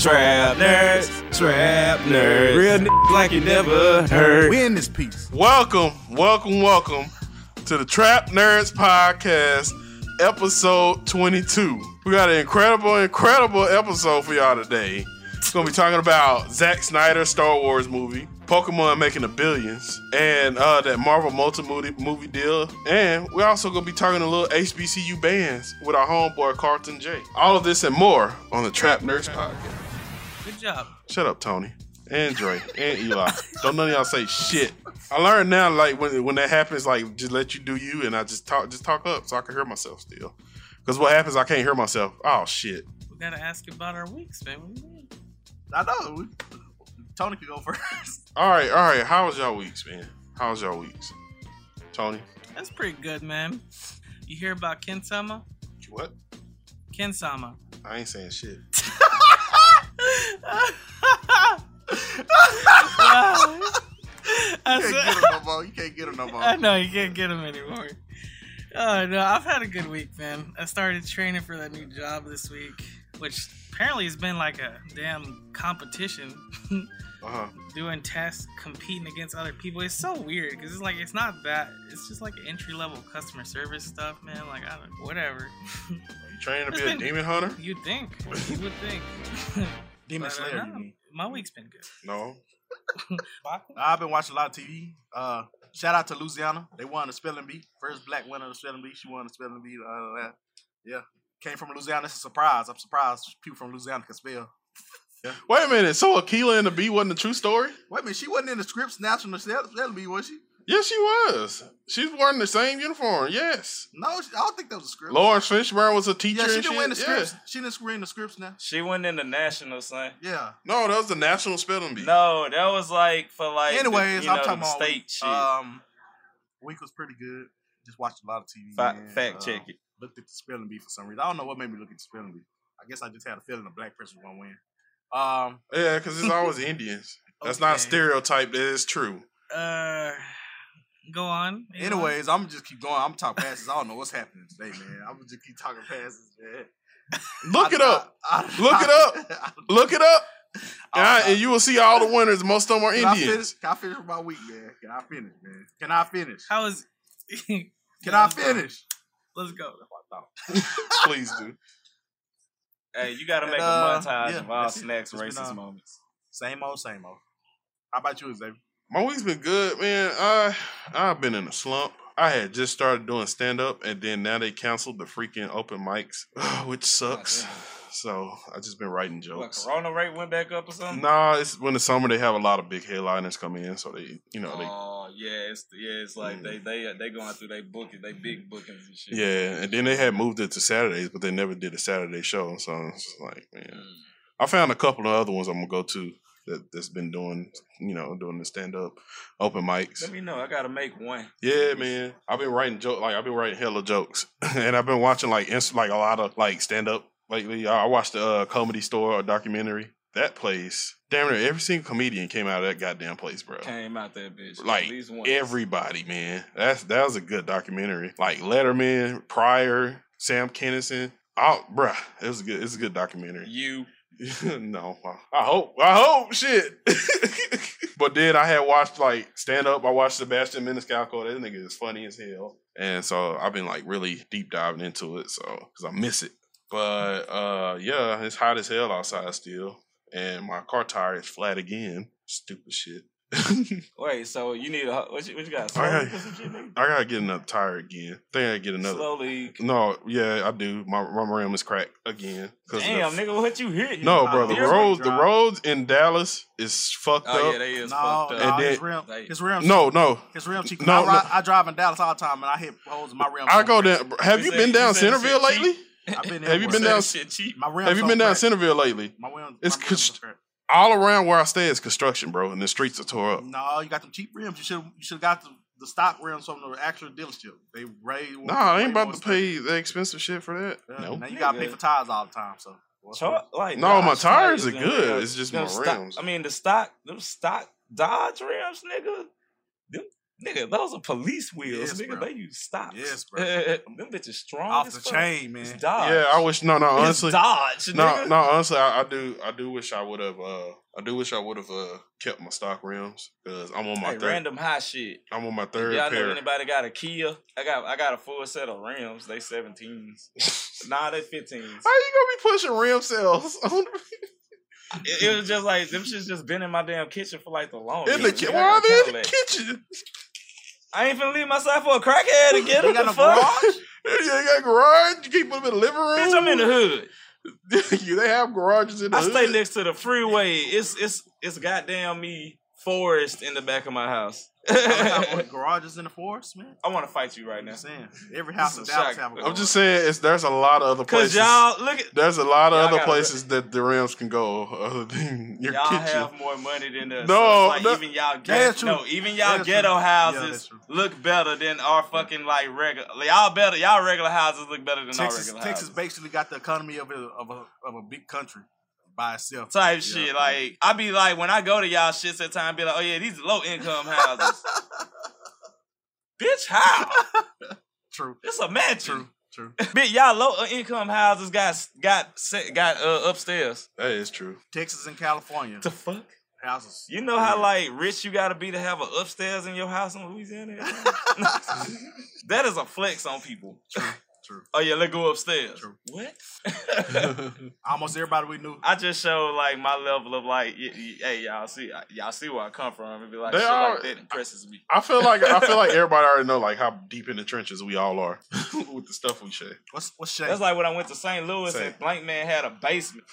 Trap nerds, trap nerds. Real niggas like you never heard. We in this piece. Welcome, welcome, welcome to the Trap Nerds Podcast, episode 22. We got an incredible, incredible episode for y'all today. It's gonna be talking about Zack Snyder's Star Wars movie, Pokemon making the billions, and uh, that Marvel multi movie deal. And we're also gonna be talking a little HBCU bands with our homeboy Carlton J. All of this and more on the Trap Nerds Podcast. Good job. Shut up, Tony. And Dre. and Eli. Don't none of y'all say shit. I learned now, like when when that happens, like just let you do you, and I just talk just talk up so I can hear myself still. Because what happens, I can't hear myself. Oh shit. We gotta ask about our weeks, man. What do you mean? I know. Tony can go first. All right, all right. How was y'all weeks, man? How was y'all weeks, Tony? That's pretty good, man. You hear about Ken Sama? What? Ken Sama. I ain't saying shit. I You can't get him no more. You can't get him no more. I know you can't get him anymore. Oh no, I've had a good week, man. I started training for that new job this week, which apparently has been like a damn competition. Uh-huh. Doing tests, competing against other people. It's so weird because it's like it's not that. It's just like entry level customer service stuff, man. Like I don't, whatever. Are You training to It's be a demon hunter? You'd think. You would think. Demon But, uh, Slayer, no, you mean. My week's been good. No. I've been watching a lot of TV. Uh, shout out to Louisiana. They won the spelling bee. First black winner of the spelling bee. She won the spelling bee. Uh. Yeah. Came from Louisiana. It's a surprise. I'm surprised people from Louisiana can spell. Yeah. Wait a minute. So Akeelah and the Bee wasn't a true story? Wait a minute. She wasn't in the script Scripps National Spelling Bee, was she? Yes, she was. She's wearing the same uniform. Yes. No, I don't think that was a script. Laurence Fishburne was a teacher. Yeah, she didn't shit. win the Yeah. She didn't screen the scripts now. She went in the national, son. Yeah. No, that was the National Spelling Bee. No, that was like for like. the- Anyways, you I'm know, talking about state week. shit. Um, week was pretty good. Just watched a lot of TV. Fa- man. fact Um, check it. Looked at the spelling bee for some reason. I don't know what made me look at the spelling bee. I guess I just had a feeling a black person was gonna win. Um, Yeah, because it's always Indians. That's not a Okay. stereotype. That is true. Uh, go on. Elon. anyways, I'm just keep going. I'm talking passes. I don't know what's happening today, man. I'm gonna just keep talking passes, man. Look I- it up. I- I- Look it up. Look it up. And, I- I- and you will see all the winners. Most of them are Can I Indians. finish? Can I finish my week, man? Can I finish, man? Can I finish? How is? Can I finish? Let's go. Please do. Hey, you got to And, make uh, a montage yeah, of all that's snacks It's been, racist uh, moments. Same old, same old. How about you, Xavier? My week's been good, man. I I've been in a slump. I had just started doing stand up, and then now they canceled the freaking open mics, which sucks. So I just been writing What, jokes. Corona rate went back up or something? Nah, it's when the summer they have a lot of big headliners come in, so they, you know, they Oh yeah, it's yeah, it's like Mm. they they they going through they booking, they big bookings and shit. Yeah, and then they had moved it to Saturdays, but they never did a Saturday show. So it's like, man, Mm. I found a couple of other ones I'm gonna go to that that's been doing, you know, doing the stand up open mics. Let me know. I gotta make one. Yeah, man, I've been writing joke like I've been writing hella jokes, and I've been watching like inst- like a lot of like stand up lately. I watched the uh, Comedy Store documentary. That place, damn near every single comedian came out of that goddamn place, bro. Came out that bitch. Like at least once. everybody, man. That's that was a good documentary. Like Letterman, Pryor, Sam Kinison. Oh, bruh, it was a good. It's a good documentary. You. no, I hope. I hope. Shit. but then I had watched like stand up. I watched Sebastian Maniscalco. That nigga is funny as hell. And so I've been like really deep diving into it. So because I miss it. But uh yeah, it's hot as hell outside still, and my car tire is flat again. Stupid shit. Wait, so you need a what you, what you got? I gotta, put some shit, nigga? I gotta get another tire again. think I gotta get another. Slowly. No, yeah, I do. My my rim is cracked again. 'cause of the- Damn, nigga, what you hit? No, bro, the roads, the roads in Dallas is fucked Oh up. yeah, they is No, fucked no, up. And his then- rim, his rim, No, no. his rim cheap. No, I, ride, no. I drive in Dallas all the time, and I hit holes in my rim. I go down. Have You you been you down said Centerville lately? I've been Have you been down? My rim Have you been down Centerville lately? My rim, It's my cons- rims are cracked. All around where I stay is construction, bro, and the streets are tore up. No, you got them cheap rims. You should you should have got the, the stock rims from the actual dealership. They way Nah, I ain't about to pay the expensive shit for that. No, No, now you got to pay for tires all the time. So what's Char- like No, my tires are uh, good. rims. It's just Them my stock- rims. I mean, the stock, them stock Dodge rims, nigga. Them, nigga, those are police wheels, Yes, nigga. bro. They use stocks. Yes, bro. them bitches strong. Off as the fuck. chain, man. It's Dodge. yeah, I wish. No, no, honestly, it's Dodge. no, nigga. no, honestly, I, I do, I do wish I would have. uh I do wish I would have uh kept my stock rims because I'm on my Hey, third. random high shit. I'm on my If third y'all know anybody got a Kia? I got I got a full set of rims. They 17s. nah, they 15s. How you gonna be pushing rim sales It, it was just like them shit's just been in my damn kitchen for like the longest. in the Nigga, kitchen? I Why are they in the kitchen? I ain't finna leave myself for a crackhead to get You got no fuck? garage? Yeah, you got a garage. You keep them in the living room. Bitch, I'm in the hood. Yeah, they have garages in the I hood. stay next to the freeway. It's it's it's goddamn me forest in the back of my house. I got one garages in the forest, man. I want to fight you right I'm now. just saying, every house in This Dallas shock. have a I'm garage. I'm just saying, it's there's a lot of other places. y'all look at There's a lot of other gotta- places that the Rams can go other than your y'all kitchen. have more money than us. No, so it's like no. even y'all That's ghetto, no, even y'all That's ghetto true. Houses that's true. look better than our fucking like regular. Y'all better, y'all regular houses look better than Texas, our regular houses. Texas houses. basically got the economy of a of a of a big country by itself. Type Yeah. shit. Like I be like when I go to y'all shits at time, be like, oh yeah, these low income houses. Bitch, how? True, It's a mansion. true, true. Bitch, y'all low income houses got got set, got uh, upstairs. That is true. Texas and California The fuck? houses. You know how like rich you gotta be to have an upstairs in your house in Louisiana? that is a flex on people. True, true. Oh yeah, let's go upstairs. True. What? Almost everybody we knew. I just show like my level of like, y- y- hey y'all see, y'all see where I come from, and be like, They shit are- like that impresses me. I feel like I feel like everybody already know like how deep in the trenches we all are with the stuff we say. What's what's Shay? That's like when I went to St. Louis Say. and Blank Man had a basement.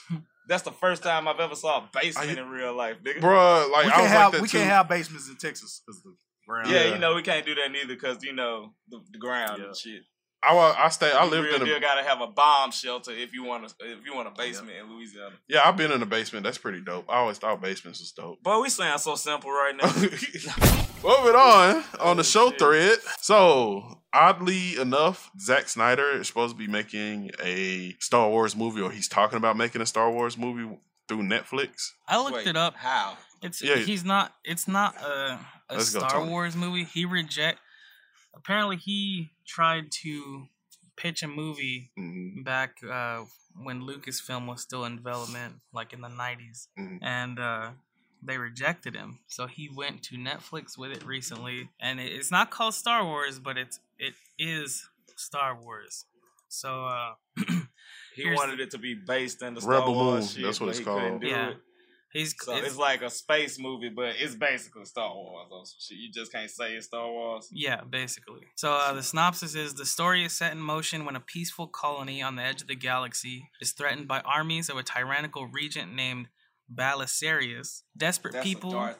That's the first time I've ever saw a basement you- in real life, nigga. Bruh, like we I can't was have like that we too. can't have basements in Texas because the ground. yeah, Yeah. you know we can't do that neither because you know the, the ground Yeah. and shit. I wa- I stay. I You lived real in a deal gotta have a bomb shelter if you want to if you want a basement in Louisiana. yeah. I've been in a basement. That's pretty dope. I always thought basements was dope. But we sound so simple right now. Moving on on the Oh, show thread. So oddly enough, Zack Snyder is supposed to be making a Star Wars movie, or he's talking about making a Star Wars movie through Netflix. I looked Wait, it up. How? It's Yeah. he's not. It's not a, a Let's go, Star Wars movie. He reject. Apparently, he tried to pitch a movie Mhm. back uh, when Lucasfilm was still in development, like in the '90s, Mhm. and uh, they rejected him. So he went to Netflix with it recently, and it's not called Star Wars, but it's it is Star Wars. So uh, He Here's wanted it to be based in the Star Rebel Wars Moon, shit, that's what it's called. yeah, it. He's So it's, like a space movie, but it's basically Star Wars or some shit. You just can't say it's Star Wars. Yeah, basically. So uh, the synopsis is the story is set in motion when a peaceful colony on the edge of the galaxy is threatened by armies of a tyrannical regent named Balisarius. Desperate That's people.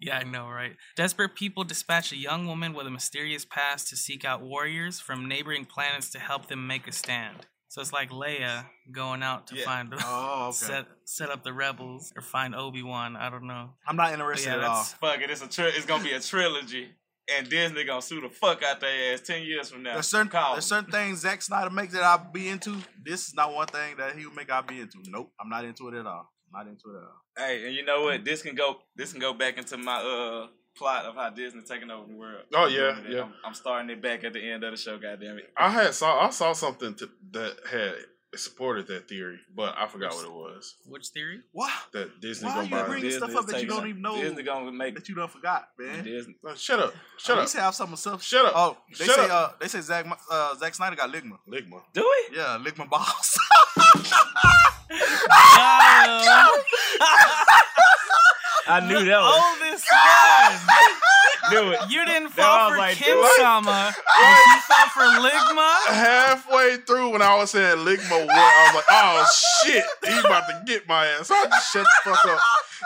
Yeah, I know, right? Desperate people dispatch a young woman with a mysterious past to seek out warriors from neighboring planets to help them make a stand. So it's like Leia going out to Yeah. find Oh, okay. set set up the rebels or find Obi Wan. I don't know. I'm not interested Yeah, at all. Fuck it, it's a tri- it's gonna be a trilogy. and Disney gonna sue the fuck out their ass ten years from now. There's certain Call there's certain things Zack Snyder makes that I'll be into. This is not one thing that he would make I'll be into. Nope, I'm not into it at all. Not into it at all. Hey, and you know what? This can go. This can go back into my uh plot of how Disney taking over the world. Oh, yeah, I'm, yeah. I'm starting it back at the end of the show. Goddamn it! I had saw I saw something to, that had supported that theory, but I forgot what it was. Which theory? What? That Disney Why gonna are you buy bringing Disney stuff up that you don't even know Disney gonna make that you don't forgot, man? Disney. No, shut up! Shut At up! least have some stuff. Shut up! Oh, they Shut say up. uh they say Zack uh Zack Snyder got ligma. Ligma. Do we? Yeah, ligma balls. I knew that was. Oh, this one. Knew it. You didn't fall for like, Kim what? Sama, but you fell for Ligma. Halfway through when I was saying Ligma, what I was like, "Oh shit, he's about to get my ass." So I just shut the fuck up,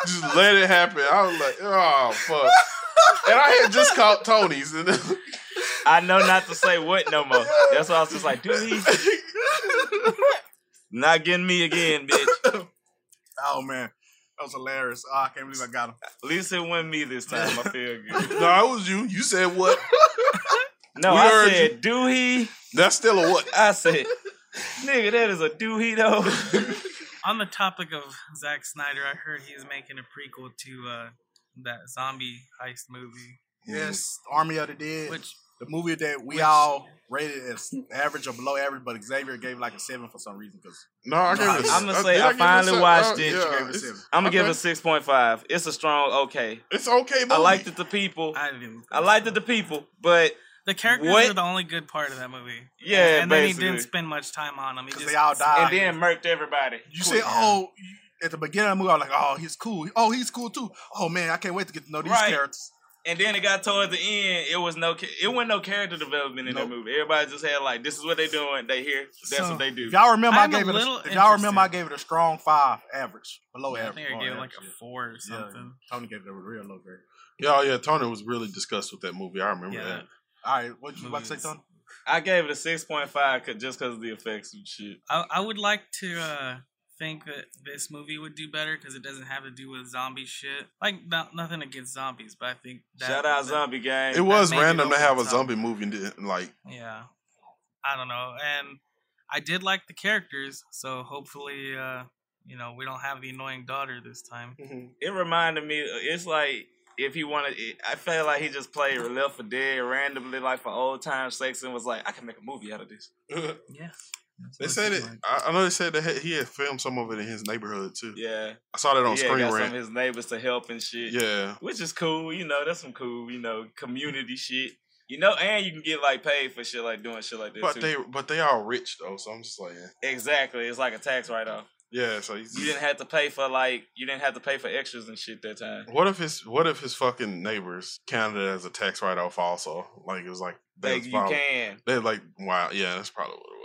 just let it happen. I was like, "Oh fuck," and I had just caught Tony's, and I know not to say what no more. That's why I was just like, dude, he not getting me again, bitch. oh man, that was hilarious. Oh, I can't believe I got him. At least it wasn't me this time. I feel good. no, it was you. You said what? No, We I heard said, do he? That's still a what? I said, nigga, that is a do he though. On the topic of Zack Snyder, I heard he's making a prequel to uh, that zombie heist movie. Yes, Army of the Dead. Which the movie that we which- all rated as average or below average, but Xavier gave like a seven for some reason. Because No, I gave it. a- I'm gonna say did I give a finally se- watched uh, it. yeah, gave it a seven. I'm gonna give it a six point five. It's a strong okay. It's okay. Movie. I liked it the people. I didn't. I liked it the people, but The characters What? are the only good part of that movie. Yeah, and then he didn't spend much time on them. He because just they all died. and then murked everybody. you say, oh, at the beginning of the movie, I was like, oh, he's cool. Oh, he's cool too. Oh man, I can't wait to get to know these Right. characters. And then it got towards the end. It was no, it wasn't no character development in Nope. that movie. Everybody just had like, this is what they doing. They here. That's So, what they do. If y'all remember, I'm I a gave it. A, if y'all remember, I gave it a strong five, average, below I average. think I gave it like a four or something. Yeah, Tony gave it a real low grade. Yeah, yeah. Tony was really disgusted with that movie. I remember Yeah. that. All right, what you about to say, Tony? I gave it a six point five just because of the effects and shit. I, I would like to uh, think that this movie would do better because it doesn't have to do with zombie shit. Like not, nothing against zombies, but I think that, Shout out that- Zombie Gang. It was made it random to have the a top. zombie movie and didn't, like. Yeah, I don't know, and I did like the characters, so hopefully, uh, you know, we don't have the annoying daughter this time. it reminded me. It's like if he wanted. It, I felt like he just played Left 4 Dead randomly, like for old times' sakes, and was like, I can make a movie out of this. Yeah, They said it. I, I know they said that he had filmed some of it in his neighborhood too. Yeah, I saw that on yeah. Screen Got some of his neighbors to help and shit. Yeah, which is cool. You know, that's some cool. You know, community shit. You know, and you can get like paid for shit like doing shit like this but too. they but they all rich though, so I'm just like, yeah, exactly. It's like a tax write off. yeah. So he's, You didn't have to pay for like you didn't have to pay for extras and shit that time. What if his What if his fucking neighbors counted it as a tax write off also? Like it was like they Like you probably- can. They like wow, yeah, that's probably what it was.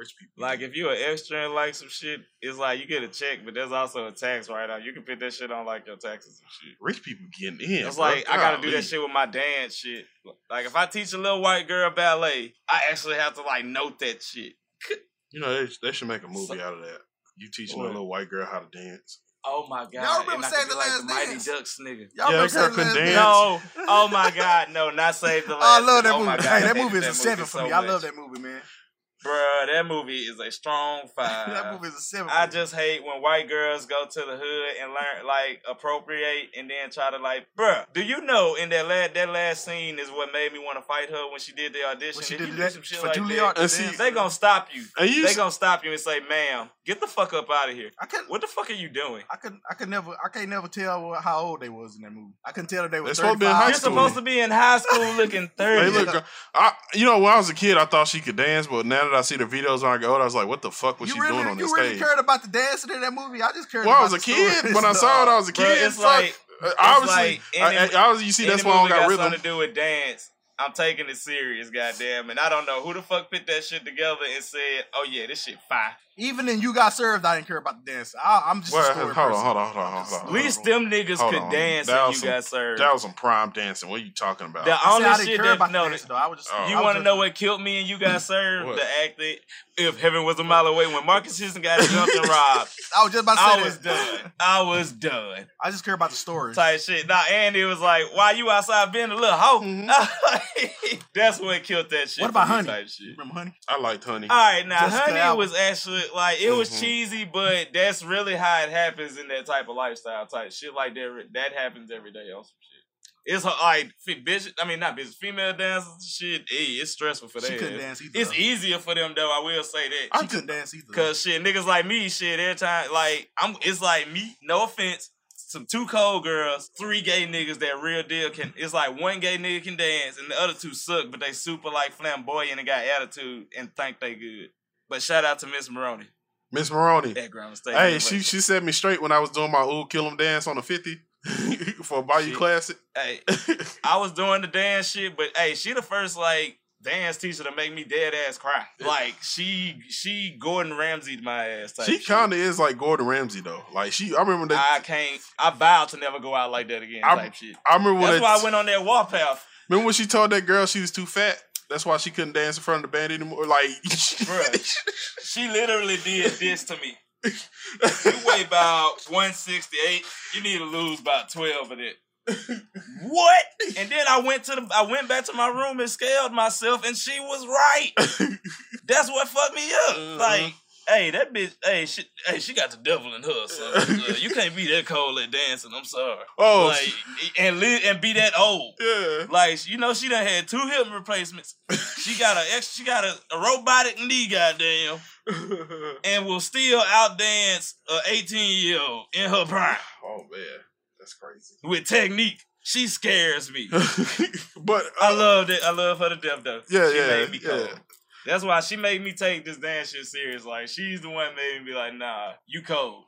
Rich people. Like if you're an extra and like some shit, it's like you get a check, but there's also a tax write off. You can put that shit on like your taxes and shit. rich people getting in. It's bro. like I gotta do that shit with my dance shit. Like if I teach a little white girl ballet, I actually have to like note that shit. You know, they, they should make a movie out of that. You teaching a little white girl how to dance. Oh my god! Y'all remember and Save the be like Last the Mighty Dance? Ducks nigga. Y'all Yeah, remember girl Save the Last dance. No, oh my god, no, not save the Oh, last. I love that oh movie. God, hey, that movie is a seven for so me. I love that movie, man. Bruh, that movie is a strong five. that movie is a seven. I for just hate when white girls go to the hood and learn like appropriate and then try to like, bruh. Do you know in that last that last scene is what made me want to fight her when she did the audition? When she If did you that do some shit for like Juilliard, that, see- they gonna stop you. And you They s- gonna stop you and say, "Ma'am, get the fuck up out of here." I couldn't. What the fuck are you doing? I could. I could never. I can't never tell how old they was in that movie. I couldn't tell if they were They're supposed to be in high You're school. supposed to be in high school looking They thirty. look. I, you know, when I was a kid, I thought she could dance, but now that I see the videos when I go, I was like, "What the fuck was You she really, doing on this stage? you really cared about the dancing in that movie? I just cared. Well, I was a kid when I saw it. I was a Bruh, kid. it's Fuck. like- Uh, obviously, like any- I, I, obviously, you see that's why I don't got got rhythm. something to do with dance. I'm taking it serious, goddamn, and I don't know who the fuck put that shit together and said, "Oh yeah, this shit fire." Even in you got served, I didn't care about the dance. I, I'm just Well, a hold story on, person. hold on, hold on, I'm hold on. At least them niggas Hold could on. dance That and was you some- got served. That was some prime dancing. What are you talking about? The I said only I didn't shit care that about no, dance, though. I was just. Oh. you want to know what killed me and you got served? The act that if heaven was a mile away when Marques Houston got jumped and robbed, I was just about to say I that. was done. I was done. I just care about the story. Type shit. Now Andy was like, "Why you outside being a little hoe?" Mm-hmm. That's what killed that shit. What about Honey? Type shit. Remember Honey? I liked Honey. All right, now Jessica Honey was actually like it was Mhm. cheesy, but that's really how it happens in that type of lifestyle type shit. Like that, that happens every day on some shit. It's her like bitch. I mean, not bitch. Female dancers, shit. Hey, it's stressful for them. She couldn't dance either. It's though. easier for them though. I will say that. She couldn't dance either. Cause shit, niggas like me, shit, every time, like I'm, it's like me. No offense, some two cold girls, three gay niggas that real deal can. It's like one gay nigga can dance and the other two suck, but they super like flamboyant and got attitude and think they good. But shout out to Miss Maroney Miss Maroney. at Grambling State. Hey, she she set me straight when I was doing my ooh kill 'em dance on the 50 for a Bayou She- Classic. Hey, I was doing the dance shit, but hey, she the first like dance teacher to make me dead ass cry. Like she she Gordon Ramsay my ass. Type she kind of is like Gordon Ramsay though. Like she, I remember that. I can't. I vowed to never go out like that again. I'm- type shit. I remember when That's that, why I went on that warpath. Remember when she told that girl she was too fat? That's why she couldn't dance in front of the band anymore. Like, Bruh. She literally did this to me. You weigh about 168. You need to lose about 12 of that. what? And then I went to the I went back to my room and scaled myself and she was right. That's what fucked me up. Mhm. Like, hey, that bitch, hey, she hey, she got the devil in her, son. Uh, you can't be that cold at dancing, I'm sorry. oh, Like and live and be that old. yeah. Like you know, she done had two hip replacements. She got a ex, she got a, a robotic knee, goddamn, and will still outdance a 18 year old in her prime oh man, that's crazy. with technique. She scares me. but uh, I love it. I love her to death though. Yeah, she yeah, made me yeah. That's why she made me take this dance shit serious. Like she's the one made me be like, nah, you cold.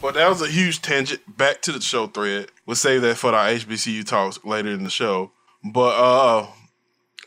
But that was a huge tangent. Back to the show thread. We'll save that for our HBCU talks later in the show. But uh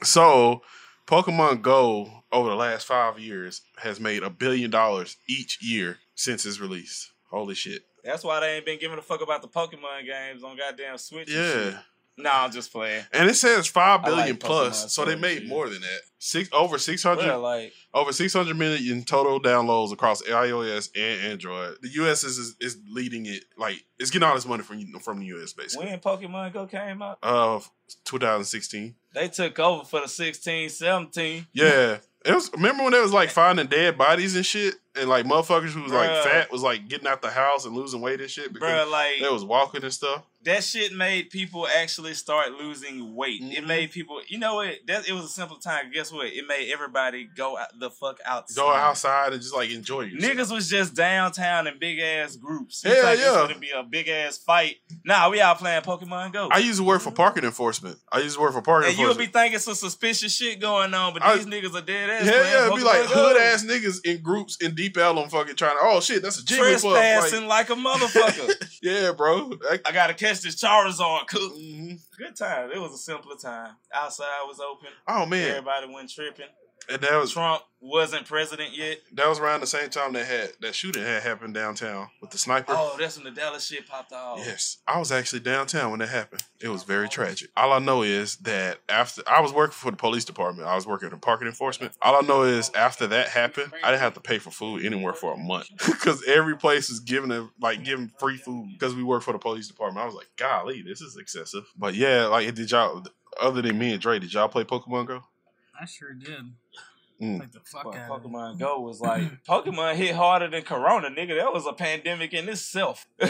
so Pokemon Go over the last five years has made a billion dollars each year since its release. Holy shit. That's why they ain't been giving a fuck about the Pokemon games on goddamn Switch. Yeah. Shit. Nah, I'm just playing. And it says five billion like billion Pokemon plus, so they made shit. more than that. Six over six hundred Well, like over 600 million total downloads across iOS and Android. The US is, is is leading it like it's getting all this money from from the US basically. when Pokemon Go came out, Uh 2016. they took over for the 16, 17. Yeah. It was remember when they was like finding dead bodies and shit and like motherfuckers who was like fat was like getting out the house and losing weight and shit because Bruh, like they was walking and stuff. That shit made people actually start losing weight. It Mhm. made people, you know what? That it was a simple time. Guess what? It made everybody go out, the fuck outside. Go outside and just like enjoy yourself. Niggas was just downtown in big ass groups. Hell it's yeah. gonna be a big ass fight? Nah, we out playing Pokemon Go. I used to work for parking enforcement. I used to work for parking and you'll be thinking some suspicious shit going on, but I- these niggas are dead ass. Hell playing yeah, it'd be like Go. hood ass niggas in groups in Deep Ellum fucking trying to, oh shit, that's a Jigglypuff. trespassing Like, like, a motherfucker. yeah, bro. Like, I gotta catch this Charizard. Cook. mhm. Good time. It was a simpler time. Outside was open. Oh man. Everybody went tripping. And that was Trump wasn't president yet. that was around the same time that had that shooting had happened downtown with the sniper. Oh, that's when the Dallas shit popped off. Yes, I was actually downtown when that happened. It was very tragic. All I know is that after I was working for the police department, I was working in parking enforcement. All I know is after that happened, I didn't have to pay for food anywhere for a month because every place was giving them like giving free food because we work for the police department. I was like, golly, this is excessive. But yeah, like did y'all other than me and Dre, did y'all play Pokemon Go? I sure did. Mm. Like the fuck But out of. Pokemon Go was like Pokemon hit harder than Corona, nigga. That was a pandemic in itself. I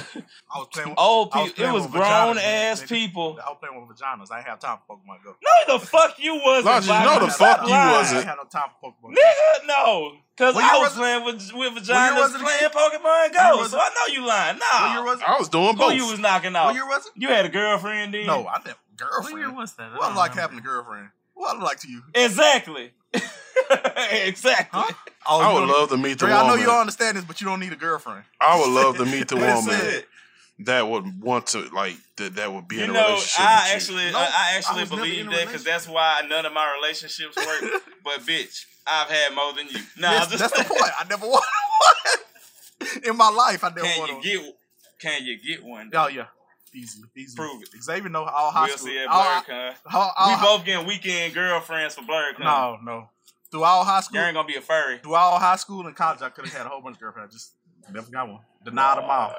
was playing. with Old people, it was grown vaginas, ass nigga. people. I was playing with vaginas. I ain't have time for Pokemon Go. No, the fuck you wasn't. Logic, you know Bobby. the Stop fuck you lying. Wasn't. ain't had no time for Pokemon Nigga, no. Cause What I was was playing with with What year was vaginas playing again? Pokemon Go. year So? I know you lying. Nah. What year was it? I was doing both. Who you was knocking out? What year was? You had a girlfriend then? No, I never. What Girlfriend. year was that? I What I like having a girlfriend. What I like to you? Exactly. exactly. Huh? Oh, I would don't- love to meet the Dre, I know you don't understand this, but you don't need a girlfriend. I would love to meet the woman that would want to like that that would be You in a know, relationship I with you. actually, No, I, I I actually was never believe in that because that's why none of my relationships work. but bitch, I've had more than you. Nah, Yes, I'm just that's the point. I never wanted in my life, I never Can want you to. get? Can you get one? Oh yeah, easy, easy. Prove it. Xavier know all high we'll school. see at all, BlerdCon. all, all, we both getting weekend girlfriends for BlerdCon. No, no. Through all high school, you ain't gonna be a furry. through all high school and college, I could have had a whole bunch of girlfriends. I just never got one. Denied them all.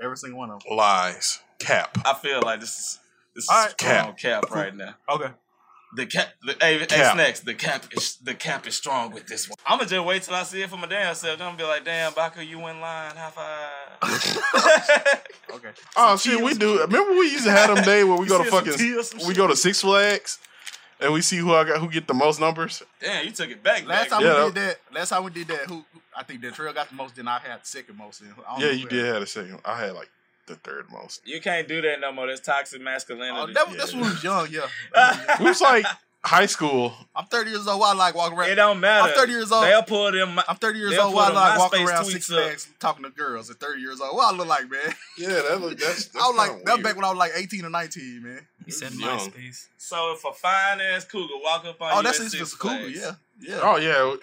Every single one of them. Lies. Cap. I feel like this is this is All right. strong cap right now. Okay. The cap, the, hey, hey, snacks. The cap is the cap is strong with this one. I'm gonna just wait till I see it for my damn self. Then I'm gonna be like, damn, Baka, you in line. High five. Okay. Oh shit, we do. Remember we used to have them day where we go to see fucking we shit? go to Six Flags and we see who I got who get the most numbers. damn, you took it back. Last back. time Yeah, we did that, last time we did that, who who- I think Dentrell got the most, then I had the second most. I don't Yeah, know you did have the second. I had like the third most. You can't do that no more. That's toxic masculinity. Oh, masculinity. that, that's when we was young, yeah. We was like high school. I'm 30 years old. Why I like walking around? it don't matter. I'm 30 years old. They'll pull them. I'm 30 years old. Why I like them walking around Six up. Talking to girls at 30 years old? What I look like, man? Yeah, that look that's, that's I was like, that was back when I was like 18 or 19, man. He said. MySpace. So if a fine ass cougar walk up on Oh, you, that's just Six just cool, yeah. Yeah. Oh yeah.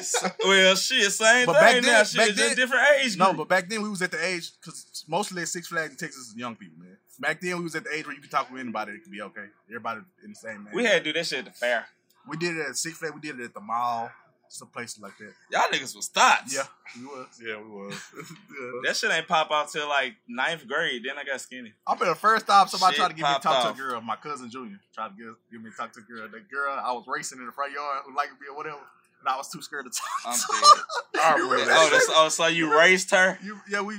Well, shit, same But thing. back now. then- shit, back it's just then- different age. No, but back then we was at the age because mostly at Six Flags in Texas is young people, man. Back then we was at the age where you could talk with anybody, it could be okay. Everybody in the same man. we had to do that shit at the fair. we did it at Six Flags, we did it at the mall, some places like that. Y'all niggas was thoughts. Yeah, we was. yeah, we was. That shit ain't pop out till like ninth grade. Then I got skinny. I remember the first time somebody Shit tried to get me to popped talk to a girl, my cousin Junior tried to get, get me to talk to a girl. The girl I was racing in the front yard who liked me or whatever, and I was too scared to talk. I'm dead. I her. remember Oh, that's, oh, so you raised her? You, yeah, we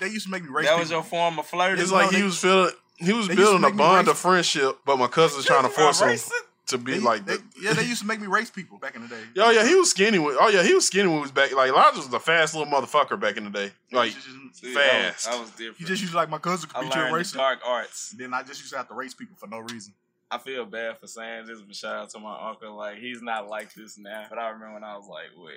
they used to make me race. That was people. your form of flirting? It's like he was feeling he was they building a bond race- of friendship, but my cousin's trying to force him Racing? To be They- like they- the, yeah, they used to make me race people back in the day. Oh yeah, he was skinny. When, oh yeah, he was skinny when he was back. Like Elijah was a fast little motherfucker back in the day. Like See, fast. I was, I was different. he just used to like my cousin could I beat you in racing. dark arts. Then I just used to have to race people for no reason. I feel bad for saying this, but shout out to my uncle. Like he's not like this now, but I remember when I was like what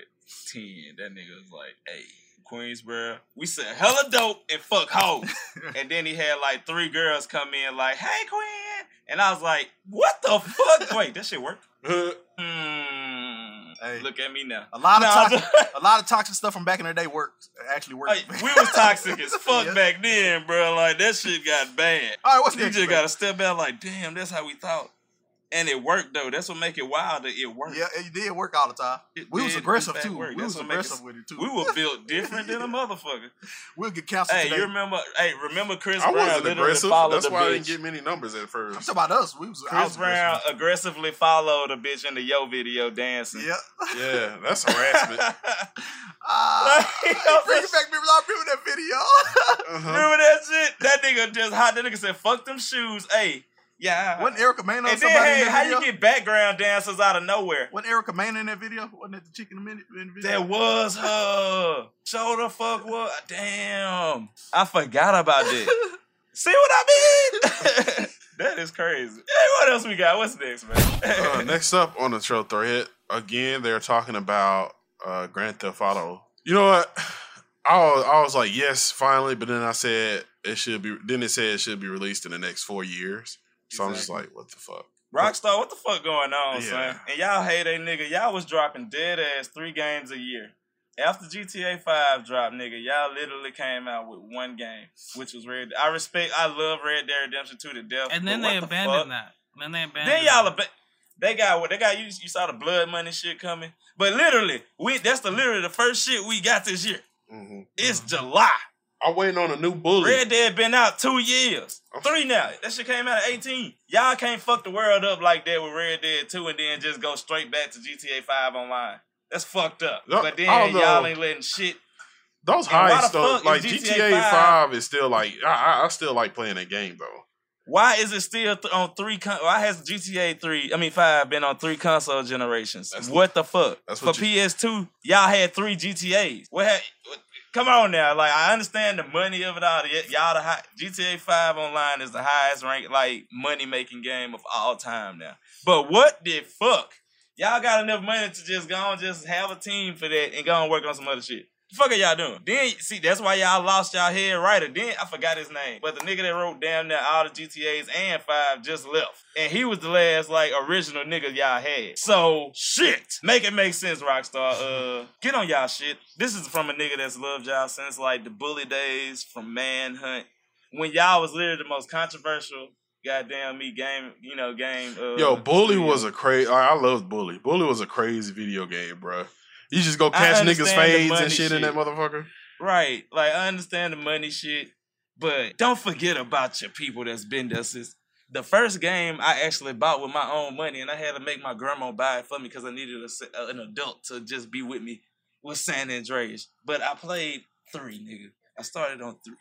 ten, that nigga was like, "Hey, Queensboro, we said hella dope and fuck hoes." and then he had like three girls come in like, "Hey, Queen," and I was like, "What the fuck?" Wait, that shit work? Hmm. Hey. Look at me now. A lot of toxic, a lot of toxic stuff from back in the day worked. Actually worked. Hey, we was toxic as fuck Yeah. back then, bro. Like that shit got bad. All right, what's You next? just man? gotta step back, like, damn, that's how we thought, and it worked though. That's what make it wild. That it worked. Yeah, it did work all the time. It We was aggressive too. work. We That's was aggressive us- with it too. We were built different than a motherfucker. We'll get canceled hey, today. you remember? Hey, remember Chris I Brown wasn't aggressive. That's the why I didn't get many numbers at first. I'm talking about us. We was Chris was Brown aggressive. aggressively followed a bitch in the Yo video dancing. Yeah. Yeah, that's harassment. Ah, Like, bring it back, memories. I remember that video. Uh-huh. Remember that shit? That nigga just hot. That nigga said, "Fuck them shoes." Hey, yeah. Wasn't Erica Mena or and then, somebody hey, in that how video? you get background dancers out of nowhere? Wasn't Erica Mena in that video? Wasn't that the chicken in the minute in the video? That was her. Show the fuck what? Damn. I forgot about that. See what I mean? that is crazy. Hey, what else we got? What's next, man? uh, next up on the show thread, again, they're talking about uh, Grand Theft Auto. You know what? I was, I was like, yes, finally, but then I said it should be. Then it said it should be released in the next four years. So I'm just like, what the fuck? Rockstar, what the fuck going on, Yeah. son? And y'all hate a nigga. Y'all was dropping dead ass three games a year. After GTA 5 dropped, nigga, y'all literally came out with one game, which was Red. I respect, I love Red Dead Redemption 2 to death. And then they the abandoned fuck? that. Then they abandoned. Then y'all, that. ab- they got what they got. You, you saw the blood money shit coming, but literally, we that's the literally the first shit we got this year. hmm It's July. I'm waiting on a new bully. Red Dead been out two years, three now. That shit came out at eighteen. Y'all can't fuck the world up like that with Red Dead Two, and then just go straight back to GTA Five online. That's fucked up. No, but then y'all ain't letting shit. Those high why highs the though, fuck like GTA, GTA 5? 5 is still like I, I, still like playing that game though. Why is it still th- on three? Con- why has GTA three? I mean five been on three console generations? That's what the fuck? that's For what you- PS2, y'all had three GTAs. What? Had, what- come on now, like I understand the money of it all. Y'all the high, GTA Five online is the highest ranked like money making game of all time now. But what the fuck? Y'all got enough money to just go and just have a team for that and go and work on some other shit. The fuck are y'all doing? Then see that's why y'all lost y'all head writer. Then I forgot his name, but the nigga that wrote damn near all the GTA's and five just left, and he was the last like original nigga y'all had. So shit, make it make sense, Rockstar. Uh, get on y'all shit. This is from a nigga that's loved y'all since like the bully days, from Manhunt, when y'all was literally the most controversial. Goddamn me game, you know game. Uh, Yo, Bully was a crazy. I loved Bully. Bully was a crazy video game, bro. You just go catch niggas fades and shit, in that motherfucker. Right. Like I understand the money shit, but don't forget about your people that's been there since the first game I actually bought with my own money, and I had to make my grandma buy it for me because I needed a an adult to just be with me. Was San Andreas, but I played three, nigga. I started on three,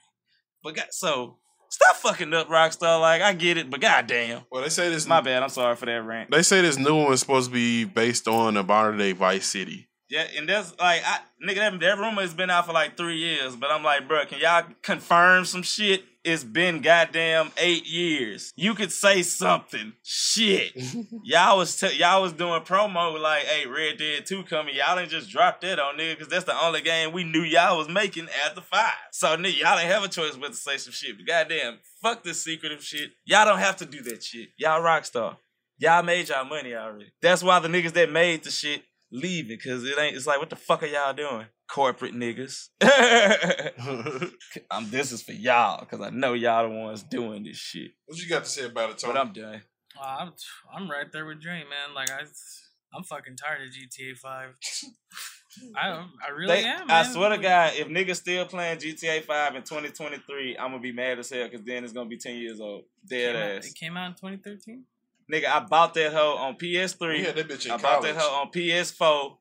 but got so stop fucking up, Rockstar. Like I get it, but goddamn, Well, they say this. my bad. I'm sorry for that rant. They say this new one is supposed to be based on a modern day Vice City. Yeah, and that's like, I, nigga, that, that rumor has been out for like three years, but I'm like, bro, can y'all confirm some shit? It's been goddamn eight years. You could say something. Shit, y'all was t- y'all was doing promo like, hey, Red Dead Two coming. Y'all didn't just drop that on nigga, because that's the only game we knew y'all was making after five. So nigga, y'all didn't have a choice but to say some shit. But goddamn, fuck this secretive shit. Y'all don't have to do that shit. Y'all rockstar. Y'all made y'all money already. That's why the niggas that made the shit leave it, cause it ain't. It's like, what the fuck are y'all doing, corporate niggas? um, this is for y'all, cause I know y'all the ones doing this shit. What you got to say about it, But I'm done. Uh, I'm, I'm right there with Dre, man. Like I, I'm fucking tired of GTA Five. I, I really They- am. I swear to God, if niggas still playing GTA 5 in 2023, I'm gonna be mad as hell, cause then it's gonna be 10 years old. Dead Came out- ass. It came out in 2013. Nigga, I bought that hoe on PS3. Yeah, that bitch in I bought that hoe on PS4,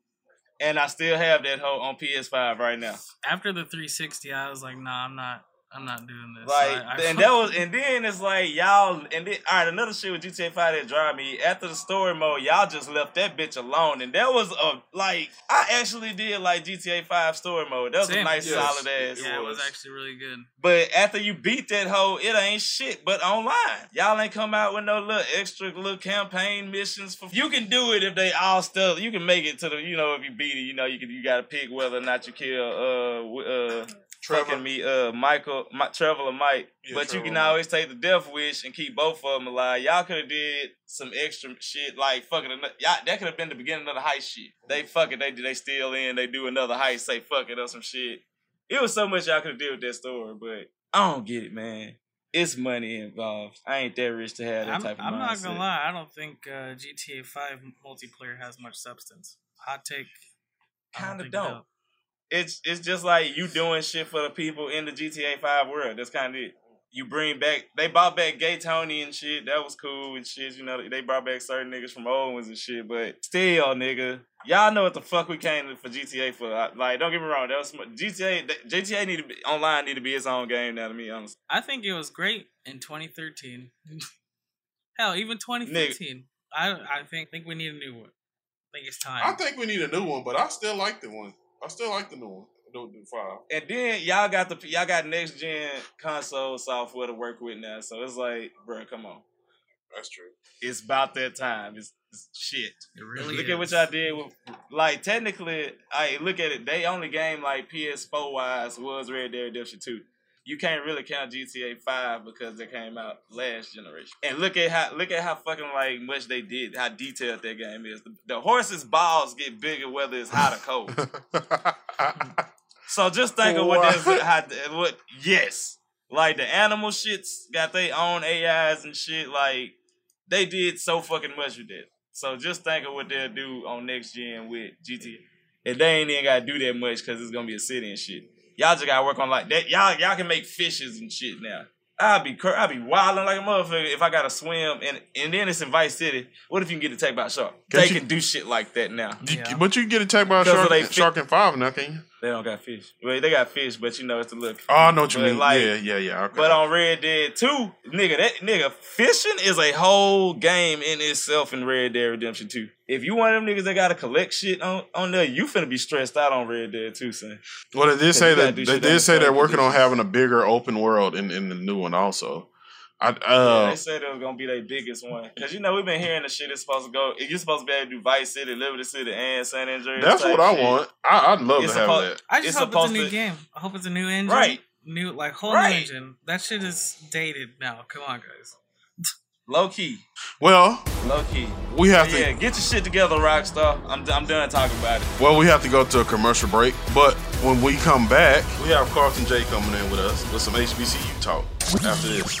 and I still have that hoe on PS5 right now. After the 360, I was like, nah, I'm not. I'm not doing this. Like, I, I and that was, and then it's like y'all, and then all right, another shit with GTA Five that drive me after the story mode, y'all just left that bitch alone, and that was a like I actually did like GTA Five story mode. That was a nice Yes. solid ass. yeah, it was actually really good. But after you beat that hoe, it ain't shit but online. Y'all ain't come out with no little extra little campaign missions for you can do it if they all still you can make it to the you know if you beat it, you know, you can you gotta pick whether or not you kill uh uh Trevor. fucking me uh Michael My, Trevor or Mike. Yeah, but you can always take the death wish and keep both of them alive. Y'all could have did some extra shit like fucking ano- y'all that could have been the beginning of the heist shit. They fuck it, they they still in, they do another heist, say fuck it or some shit. It was so much y'all could have did with that story, but I don't get it, man. It's money involved. I ain't that rich to have that I'm, type of I'm not gonna lie. I don't think uh, GTA 5 multiplayer has much substance. Hot take. Kinda think it don't. Does. It's it's just like you doing shit for the people in the GTA Five world. That's kind of it. You bring back. They brought back Gay Tony and shit. That was cool and shit. You know they brought back certain niggas from old ones and shit. But still, nigga, y'all know what the fuck we came for GTA for. Like, don't get me wrong. That was sm- GTA. that- GTA need to be online. Need to be its own game now. To me, honestly. I think it was great in 2013. Hell, even 2015. I I think think we need a new one. I think it's time. I think we need a new one, but I still like the one. I still like the new one. The, the five. And then y'all got the y'all got next gen console software to work with now. So it's like, bro, come on. That's true. It's about that time. It's, it's shit. it really look is. at what y'all did with like technically I look at it, they only game like PS4 wise was Red Dead Redemption 2. You can't really count GTA 5 because it came out last generation. And look at how look at how fucking like much they did, how detailed that game is. The, the horse's balls get bigger whether it's hot or cold. So just think of what What? how what yes. Like the animal shits got their own AIs and shit. Like they did so fucking much with that. So just think of what they'll do on next gen with GTA. And they ain't even gotta do that much because it's gonna be a city and shit. Y'all just gotta work on like that. Y'all y'all can make fishes and shit now. I'll be cur- I'll be wilding like a motherfucker if I gotta swim and and then it's in Vice City. What if you can get attacked by a shark? They you- can do shit like that now. You- Yeah. But you can get attacked by a Because of shark, they fi- shark in five now, can you? They don't got fish. Well, they got fish, but you know it's the look. Oh, I know what you But mean. like- yeah, yeah, yeah. Okay. But on Red Dead 2, nigga, that nigga, fishing is a whole game in itself in Red Dead Redemption 2. If you one of them niggas that gotta collect shit on, on there, you finna be stressed out on Red Dead 2, son. well, they did say that they did say they're working on having a bigger open world in, in the new one also. I Yeah, uh, they said it was gonna be their biggest one because you know we've been hearing the shit is supposed to go. You're supposed to be able to do Vice City, Liberty City, and San Andreas. that's what I shit. want. I, I'd love It's to have supposed- that. I just It's hope it's a new to- game. I hope it's a new engine. Right. New like whole Right. engine. That shit is dated now. Come on, guys. Low key, Well, low key. we have to. Yeah, get your shit together, Rockstar. I'm I'm done talking about it. Well, we have to go to a commercial break, but when we come back, we have Carlton J coming in with us with some HBCU talk after this.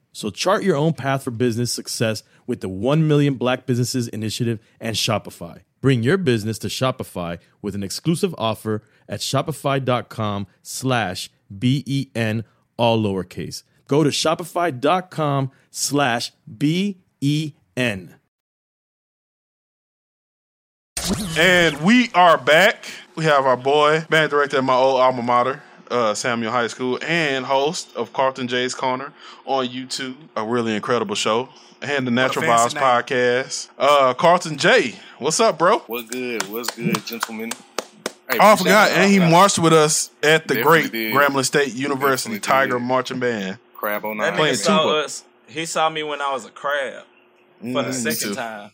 So chart your own path for business success with the 1 Million Black Businesses Initiative and Shopify. Bring your business to Shopify with an exclusive offer at shopify.com slash B-E-N, all lowercase. Go to shopify.com slash B-E-N. And we are back. We have our boy, band director at my old alma mater, uh, Samuel High School, and host of Carlton J's Corner on YouTube. A really incredible show. And the Natural Vibes fancy name. podcast. Uh, Carlton J, what's up, bro? What's good? What's good, gentlemen? Hey, Oh, I forgot. it. And he marched with us at the Definitely great did. Grambling State University Definitely Tiger did. Marching Band. Crab on That. Playing saw tuba. us. He saw me when I was a crab for the Mm, second too. time.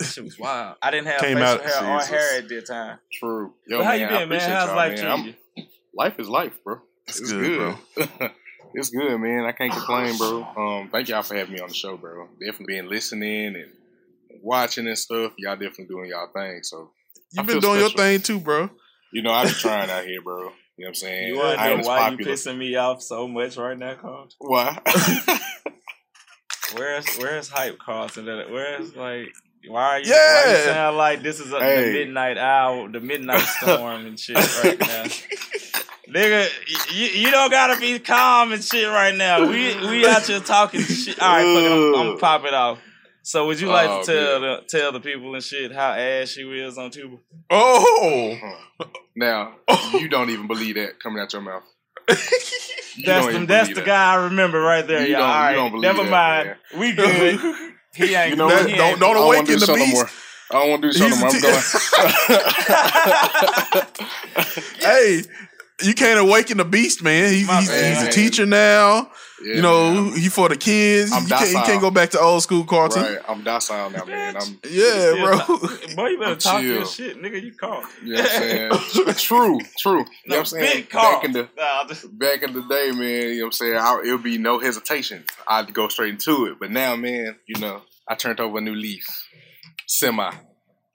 That shit was wild. I didn't have Came facial out- hair or hair at that time. True. Yo, But how man, you been, man? How's y'all, life man. Treating I'm- you? Life is life, bro. It's, It's good, good, it's good, man. I can't complain, bro. Um, thank y'all for having me on the show, bro. Definitely been listening and watching and stuff. Y'all definitely doing y'all thing. So You've been feel doing your thing too, bro. You know, I've been trying out here, bro. You know what I'm saying? You wanna know why popular. you pissing me off so much right now, Carl? Why? Where's Where's hype, Carlton? That- Where's like why are you? Why Yeah. you sound like this is a, Hey. the midnight hour, the midnight storm and shit right now? Nigga, you, you don't gotta be calm and shit right now. We we out here talking shit. All right, fuck it. I'm, I'm gonna pop it off. So would you like Oh, to tell the, tell the people and shit how ass you is on tuba? Oh, Now you don't even believe that coming out your mouth. You That's the that's the that. guy I remember right there, You y'all. don't- All you don't believe never that, mind. man. We good. He ain't. You know he what? don't don't don't awaken the beast. more. I don't want to do the show no He's more. a I'm going. hey, you can't awaken the beast, man. He, he's, bad. he's a teacher now. Yeah, you know, man. he for the kids. I'm you, can't, you can't go back to old school cartoon. Right, I'm docile now, man. I'm, Yeah, bro. Boy, you better I'm talk your chill. shit, nigga. You caught. you know what I'm saying? true, true. You know what I'm saying? big call. Back in the Nah, just- back in the day, man, you know what I'm saying? I, it would be no hesitation. I'd go straight into it. But now, man, you know, I turned over a new leaf. Semi.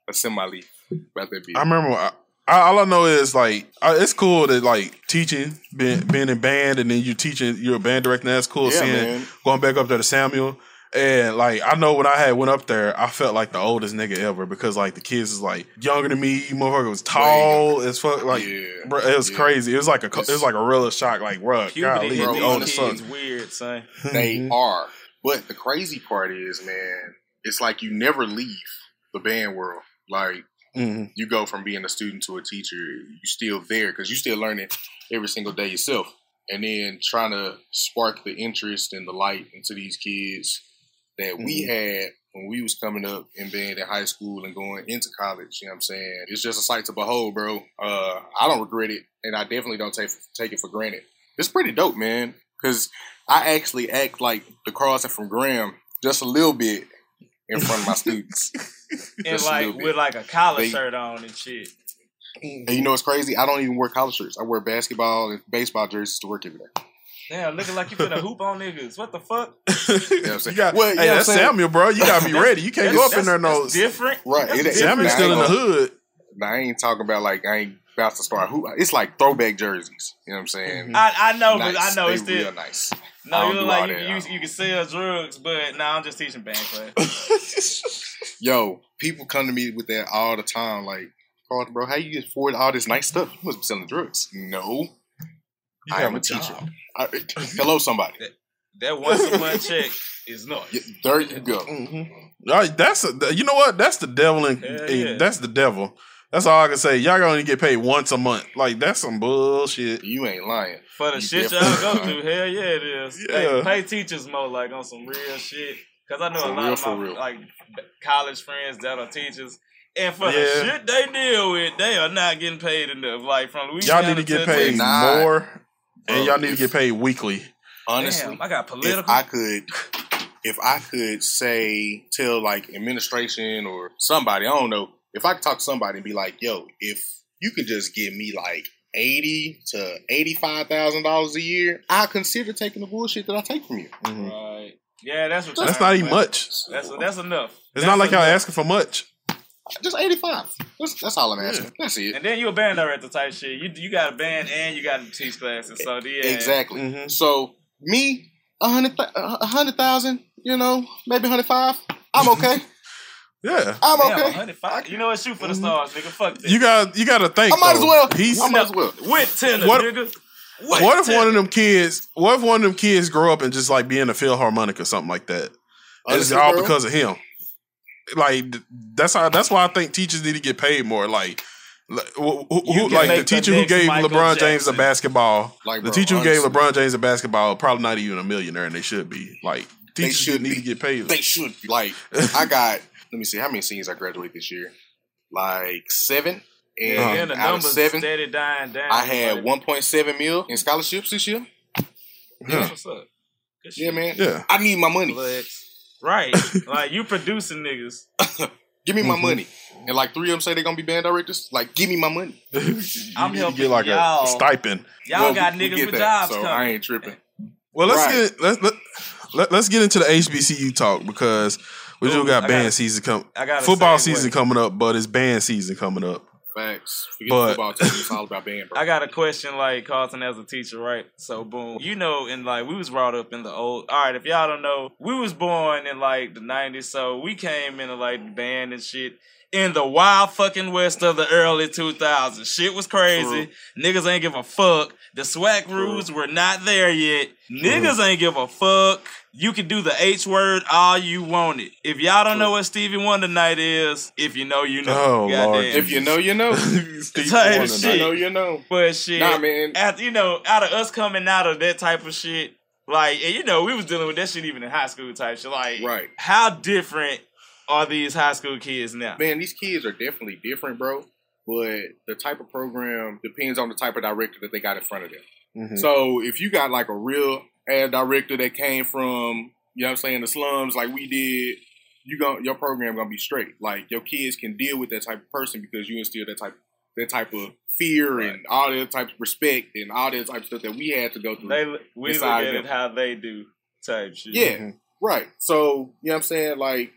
A semi leaf. About be. I remember. I, I, all I know is like I, it's cool that like teaching, being being in band, and then you teaching. You're a band director. That's cool. Yeah, seeing man. going back up there to Samuel. And like I know when I had went up there, I felt like the oldest nigga ever because like the kids is like younger than me. Motherfucker was tall as fuck. Like Yeah, bro, it was yeah. crazy. It was like a it was like a real shock. Like bro, Puberty golly, hit the oldest son. kids weird, son. They are. But the crazy part is, man, it's like you never leave the band world. Like Mhm. you go from being a student to a teacher, you still there because you still learning every single day yourself. And then trying to spark the interest and the light into these kids that we had when we was coming up and being in high school and going into college. You know what I'm saying? It's just a sight to behold, bro. Uh, I don't regret it, and I definitely don't take take it for granted. It's pretty dope, man. Because I actually act like the crossing from Graham just a little bit in front of my students. And like with like a collar They- shirt on and shit. And you know what's crazy? I don't even wear collar shirts. I wear basketball and baseball jerseys to work every day. Damn, looking like you finna hoop on niggas. What the fuck? You know what I'm saying? You got, Well, you know hey, that's? Samuel, bro. You gotta be ready. You can't go up in that's- there no. different. Right. That's It different. Samuel's still in the hood. Now, I ain't talking about like I ain't about to start hoop. It's like throwback jerseys. You know what I'm saying? Mm-hmm. I, I know, but I know They it's still real nice. No, you do look like you, you, you can sell drugs, but nah, I'm just teaching band class. Yo, people come to me with that all the time. Like, Carlton, bro, how you afford all this nice stuff? You must be selling drugs. No, You I am a a teacher. I, hello, somebody. that once a month check is not. Yeah, there you go. Mm-hmm. All right, that's a, you know what? That's the devil, and Hell yeah. that's the devil. That's all I can say. Y'all gonna only get paid once a month. Like that's some bullshit. You ain't lying. For the You shit y'all go through, hell yeah, it is. Yeah. Hey, pay teachers more like on some real shit. Cause I know For a lot real, of my real. like college friends that are teachers. And for the shit they deal with, they are not getting paid enough. Like from Louisiana Y'all need to get paid Texas. Nah. more, and y'all need to get paid weekly. Honestly, Damn, I got if political. I could, if I could say tell like administration or somebody, I don't know, if I could talk to somebody and be like, "Yo, if you can just give me like eighty to eighty-five thousand dollars a year, I consider taking the bullshit that I take from you." right. Yeah, that's what. That's not even much. That's that's enough. It's That's not like y'all asking for much. Just eighty-five. That's, that's all I'm asking. That's it. And then you a band director type shit. You you got a band and you got to teach classes. So yeah, Exactly. Mhm. So me, a hundred, a hundred thousand, you know, maybe hundred five. I'm okay. Yeah, I'm Damn, okay. 105. You know what? Shoot for the mm-hmm. stars, nigga. Fuck that. you got you got to think. I might as well. He's I might as well. with tenor, What- nigga. what if one of them kids? What if one of them kids grow up and just like be in a Philharmonic or something like that? And it's all bro, because of him. Like that's how. That's why I think teachers need to get paid more. Like, like, who, who- You who- can like the make the teacher who gave Michael LeBron James a basketball. Like, the teacher who gave. LeBron James a basketball probably not even a millionaire, and they should be. Like They teachers should need be. to get paid. They should be. Like, I got, let me see, how many seniors I graduate this year? Like seven. And Yeah, the out of seven, steady dying down. I had 1.7 mil in scholarships this year. Yeah. What's up? Good Yeah, shit. man. Yeah. I need my money. Flex. Right. like you producing niggas. Give me my Mhm. money. And like three of them say they're gonna be band directors. Like, give me my money. I'm you need to helping get like y'all. a stipend. Y'all Well, got we- we niggas get with that, jobs so coming. I ain't tripping. Well, let's Right. get let, let, let, us get into the HBCU talk because we Ooh, do got I band gotta- season come. I got Football season coming up, but it's band season coming up. Facts. Forget But- football team. It's all about band, bro. I got a question, like Carlton as a teacher, right? So boom, you know, and like we was brought up in the old. All right, if y'all don't know, we was born in like the '90s, so we came into like the band and shit. in the wild fucking west of the early 2000s. Shit was crazy. Niggas ain't give a fuck. The SWAC rules were not there yet. Niggas ain't give a fuck. You can do the H word all you wanted. If y'all don't know what Stevie Wonder night is, if you know, you know. Oh, Lord. If you know, you know. Steve Type Wonder shit. You know, you know. But shit, Nah, man. After you know, out of us coming out of that type of shit, like, and you know, we was dealing with that shit even in high school type shit. Like, Right. how different are these high school kids now? Man, these kids are definitely different, bro. But the type of program depends on the type of director that they got in front of them. Mhm. So if you got like a real ad director that came from, you know what I'm saying, the slums like we did, you gon' your program gonna be straight. Like your kids can deal with that type of person because you instill that type that type of fear and all that type of respect and all that type of stuff that we had to go through. They we look at it how they do type shit. Yeah, mm-hmm. right. So you know what I'm saying? Like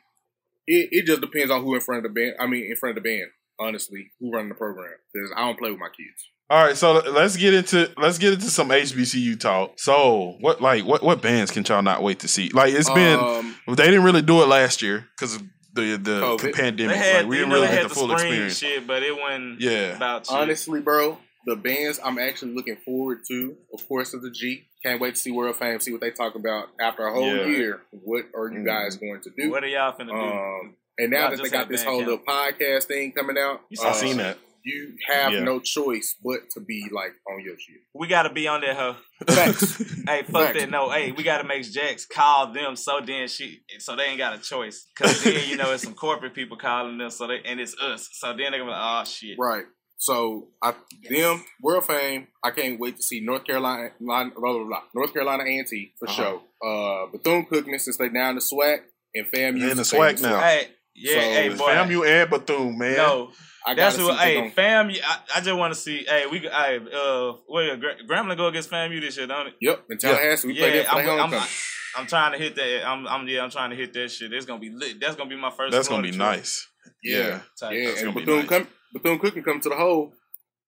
it, it just depends on who in front of the band. I mean, in front of the band. Honestly, who running the program? Because I don't play with my kids. All right, so let's get into let's get into some HBCU talk. So, what like what what bands can y'all not wait to see? Like it's been Um, they didn't really do it last year because of the the COVID. pandemic. Had, like we didn't really get the the full experience. shit, but it wasn't Yeah. about shit. Honestly, bro, the bands I'm actually looking forward to, of course, is the G. Can't wait to see World Fame, see what they talk about after a whole Yeah. year. What are you guys going to do? What are y'all finna do? Um, and now Y'all that they got this whole camp. little podcast thing coming out, You I uh, seen that. You have Yeah. no choice but to be like on your shit. we gotta be on that hoe. Facts. Hey, fuck Facts. that. No, hey, we gotta make Jax call them so then she so they ain't got a choice. Cause then you know it's some corporate people calling them, so they and it's us. So then they gonna be like, oh shit. Right. So I them World Fame. I can't wait to see North Carolina, blah, blah, blah, blah. North Carolina A and T for Uh-huh. sure. Uh, Bethune Cookman since they down the SWAC and FAMU They in the since they SWAC now. Hey, yeah, So, hey, It's boy. FAMU and Bethune, man. No, I that's gotta what. see if they Hey, gon- fam, I, I just want to see. Hey, we. Hey, uh, what? Gra- Grambling go against FAMU this year, don't it? Yep, in Tallahassee, we played yeah, that I'm, I'm, homecoming. I'm trying to hit that. I'm, I'm, yeah, I'm trying to hit that shit. It's gonna be lit. That's gonna be my first. That's gonna be trip. nice. Yeah, Yeah. Type. yeah, That's and gonna Bethune nice. come Bethune Cookman come to the hole.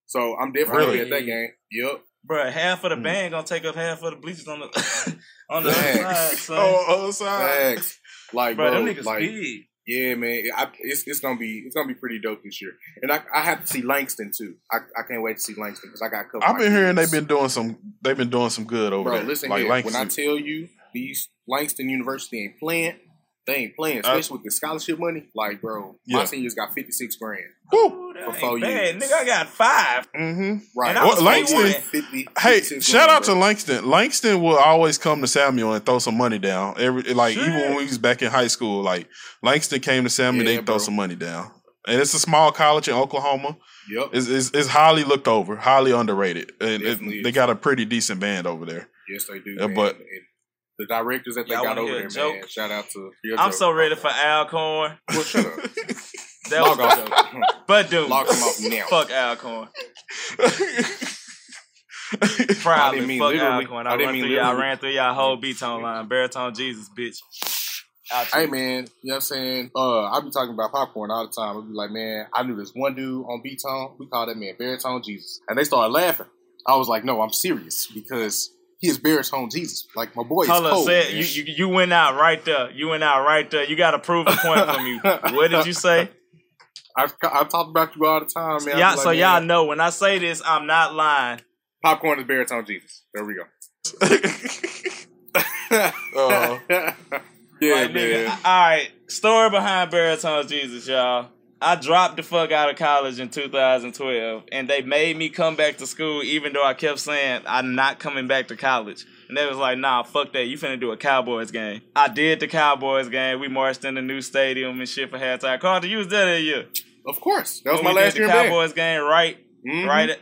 So I'm definitely gonna at that game. Yep. Bruh, half Hmm. of the band gonna take up half of the bleachers on the on the other side. Son. Oh, other side. Facts. Like, bro, bro, them niggas like, big. Yeah, man, I, it's it's gonna be it's gonna be pretty dope this year. And I I have to see Langston too. I, I can't wait to see Langston because I got a couple. I've been hearing they've been doing some they've been doing some good over Bro, there. listen like here. When I tell you these Langston University ain't playing, they ain't playing, Uh, especially with the scholarship money. Like, bro, my Yeah. seniors got fifty six grand Woo. That for ain't four bad. years. Nigga, I got five. Mm-hmm. Right. And Well, Langston- 50, Hey, shout grand, out to. Langston. Langston will always come to Samuel and throw some money down. Every like Shit. even when we was back in high school, like Langston came to Samuel, Yeah, they throw some money down. And it's a small college in Oklahoma. Yep. It's, it's, it's highly looked over, highly underrated, and it- they got a pretty decent band over there. Yes, they do. Yeah, man. but- And the directors that they Y'all got over there, joke? man. Shout out to. your I'm joke. so ready for Alcorn. Well, shut up. That Log was a off. joke. But dude, Log him off now. fuck Alcorn. I Proudly, didn't mean fuck literally. Alcorn. I I, didn't mean through y'all, literally. ran through y'all whole beat tone line. Baritone Jesus, bitch. Hey man, you know what I'm saying? Uh, I be talking about popcorn all the time. I be like, man, I knew this one dude on B Tone. We call that man Baritone Jesus, and they started laughing. I was like, no, I'm serious because he is Baritone Jesus. Like my boy is Hold up, cold. say You, you you went out right there. You went out right there. You got to prove a point from you. What did you say? I've, I've talked about you all the time, man. I be Y'all, like, so man, y'all know when I say this, I'm not lying. popcorn is Baritone Jesus. There we go. Uh, yeah, Like, nigga, man. all right, story behind Baritone Jesus, y'all. I dropped the fuck out of college in 2012, and they made me come back to school, even though I kept saying I'm not coming back to college. And they was like, "Nah, fuck that. You finna do a Cowboys game." I did the Cowboys game. We marched in the new stadium and shit for halftime. Carter, you was there that year. Of course, that was When my we last did year the in band. Cowboys game, right? Mhm. Right.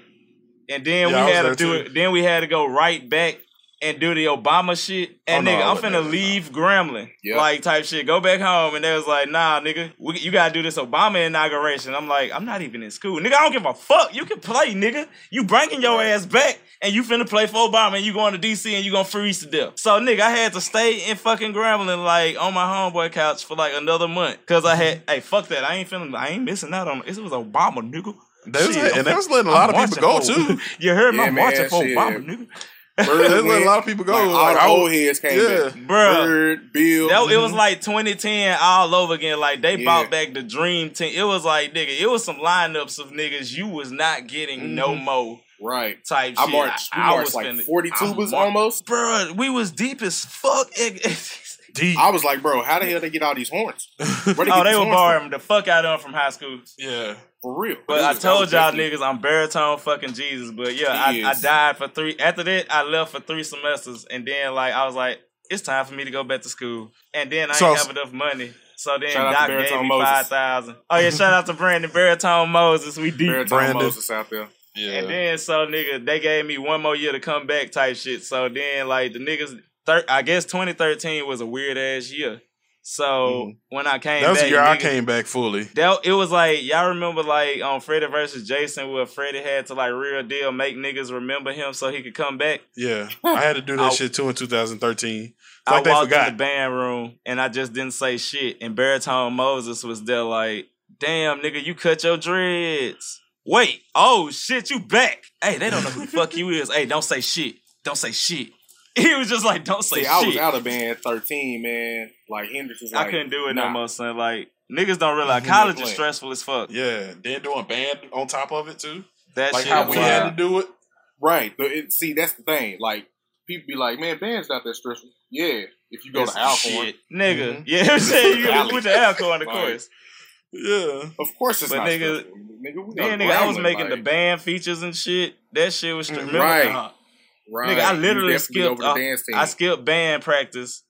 And then Yeah, we had to do too. it. Then we had to go right back and do the Obama shit. And Oh, nigga, I I'm finna leave Grambling, Yep. like type shit. Go back home, and they was like, Nah, nigga, we, you gotta do this Obama inauguration. I'm like, I'm not even in school, nigga. I don't give a fuck. You can play, nigga. You bringing your ass back, and you finna play for Obama, and you going to DC, and you gonna freeze to death. So, nigga, I had to stay in fucking Grambling, like on my homeboy couch for like another month, cause I had, mm-hmm. hey, fuck that. I ain't feeling, I ain't missing out on. This was Obama, nigga. They was- Shit, and they was letting a lot I'm of people go, for- too. you heard me? Yeah, I'm man, for shit. Obama, nigga. Bird That's what a lot of people go. Like, all Like, the old heads came yeah. back. Bruh. Bird, Bill. That, it was mhm. like 2010 all over again. Like they Yeah. brought back the dream team. It was like nigga, it was some lineups of niggas you was not getting no Mhm. more right. type I shit. marched, we I marched was like finna- 40 I tubas mar- almost. Bruh, we was deep as fuck. Deep. I was like, bro, how the hell they get all these horns? Where oh, get they these were horns borrowing the fuck out of them from high school. Yeah. For real. But It I told y'all definitely- niggas I'm baritone fucking Jesus. But yeah, I, I died for three. After that, I left for three semesters, and then like I was like, it's time for me to go back to school. And then I So- ain't have enough money. So then Shout out to Doc gave Baritone me Moses. five thousand. Oh yeah, shout out to Brandon Baritone Moses. We deep. Baritone Brandon. Moses out there. Yeah. And then so nigga, they gave me one more year to come back type shit. So then like the niggas, thir- I guess 2013 was a weird ass year. So mm-hmm. when I came. That was back, the year I came back fully. that it was like y'all remember like um, on Freddy versus Jason where Freddy had to like real deal make niggas remember him so he could come back. Yeah. I had to do that I- shit too in 2013. It's I like walked in the band room and I just didn't say shit. And Baritone Moses was there like, damn nigga, you cut your dreads. Wait, oh shit, you back. Hey, they don't know who the fuck you is. Hey, don't say shit. Don't say shit. He was just like, don't say See, shit. I was out of band at 13, man. Like Hendrix was like, I couldn't do it nah. no more, son. Like niggas don't realize college is stressful as fuck. Yeah. Then doing band on top of it too. That Like shit how is we had to do it. Right. But it, see, that's the thing. Like, people be like, man, band's not that stressful. Yeah. If you go It's to Alcorn. shit. Nigga. Mhm. Yeah, I'm saying you Valley. went to Alcorn, of Like, course. Yeah. Of course it's But not nigga- stressful. Nigga, we Then nigga, I was Grambling, making the band features and shit. That shit was str- remember, Right. uh, Right. Nigga, I literally skipped. over the uh, dance team. I skipped band practice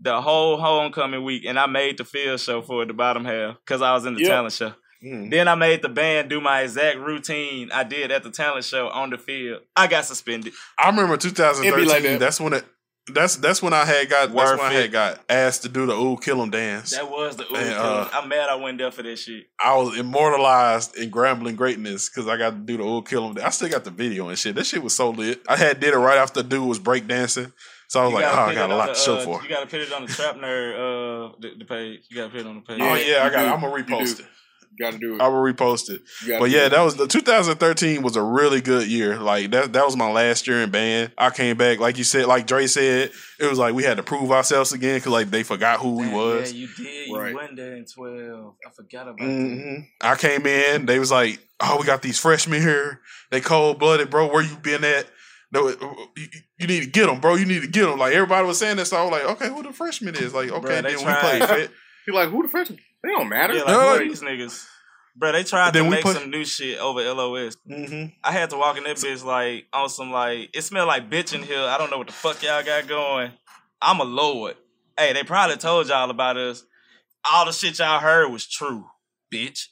the whole homecoming week, and I made the field show for the bottom half because I was in the Yep. talent show. Mm. Then I made the band do my exact routine I did at the talent show on the field. I got suspended. I remember 2013. It'd be like that. That's when it. That's that's when I had got. That's Worth when I had got asked to do the ooh kill 'em dance. That was the ooh. And, killer. uh, I'm mad I went there for that shit. I was immortalized in Grambling greatness because I got to do the ooh kill 'em. I still got the video and shit. That shit was so lit. I had did it right after dude was breakdancing, so I was You like, oh, I got a lot the, to show uh, for. You gotta put it on the Trap Nerd uh the, the page. You gotta put it on the page. oh yeah, I got. do. I'm gonna repost it. You gotta do it. I will repost it. But yeah, it. that was the 2013 was a really good year. Like that that was my last year in band. I came back, like you said, like Dre said, it was like we had to prove ourselves again because like they forgot who we was. Yeah, you did. Right. You went there in 12. I forgot about that. hmm I came in, they was like, "Oh, we got these freshmen here. They cold blooded, bro. Where you been at? No, you, you need to get them, bro. You need to get them." Like everybody was saying that, so I was like, "Okay, who the freshman is?" Like, okay, Bruh, they then we tried. play fit. He like, who the freshmen? They don't matter. Yeah, like, No, who are these niggas? Bro, they tried Then to we make put- some new shit over LOS. hmm I had to walk in that bitch like on some like it smelled like bitch in here. I don't know what the fuck y'all got going. I'm a lord. Hey, they probably told y'all about us. All the shit y'all heard was true, bitch.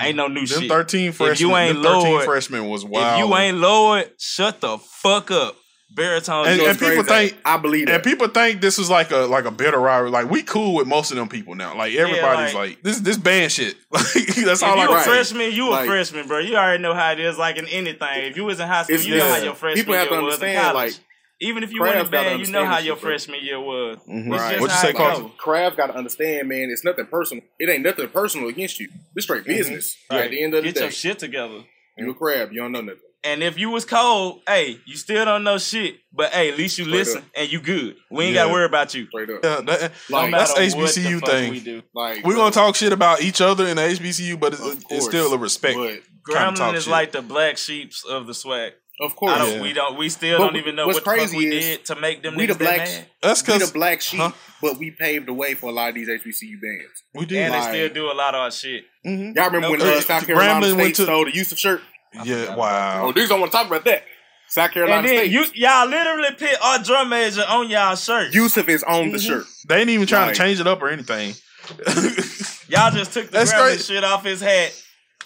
Ain't no new Them shit. 13 freshmen, if you ain't them 13 lord, freshmen was wild. if you ain't lord, shut the fuck up. Baritone. and, and people think I believe and people think this is like a like a bitter rivalry. Like we cool with most of them people now. Like everybody's like- like, this this band shit. Like that's if all I you a can freshman, you a freshman, bro. You already know how it is. Like in anything, if you was in high school, It's- you know how your freshman People have year to was in understand, college. like, Even if you went in Crab's gotta band, you know how your freshman year was. Mhm. It's Right. just What'd you say, it Carson? go. Got to understand, man. It's nothing personal. It ain't nothing personal against you. It's straight business. Right At the end of the Get day, your shit together. you a crab. You don't know nothing. And if you was cold, hey, you still don't know shit. But hey, at least you Straight listen up. and you good. We ain't Yeah. gotta worry about you. Straight up. Yeah, that- No that's matter what HBCU the fuck thing. We do. Like We're gonna talk shit about each other in the HBCU, but it's, Of it's still a respect. But Kinda Grambling is shit. like the black sheeps of the SWAC. of course, I don't. Yeah. We don't. We still But don't even know what's what the fuck crazy we did to make them we niggas the that blacks. mad. That's we the black sheep, Huh? but we paved the way for a lot of these HBCU bands. we did. And they still do a lot of our shit. Mm-hmm. Y'all remember when uh, South Carolina Grambling State went to- stole the Yusuf shirt? Yeah, wow. Oh, wow. these don't want to talk about that. South Carolina And then State. you y'all literally put our drum major on y'all shirt. Yusuf is on the shirt. They ain't even trying Like- to change it up or anything. Y'all just took the That's Grambling shit off his hat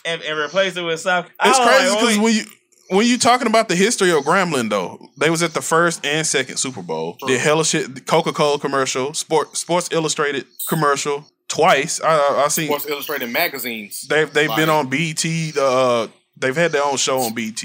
and, and replaced it with South. It's crazy because wait. when you when you talking about the history of Grambling though, they was at the first and second Super Bowl. Did hella shit, Coca Cola commercial, Sport Sports Illustrated commercial twice. I I, I seen Sports Illustrated magazines. they've they've been on BET. The uh, they've had their own show on BET.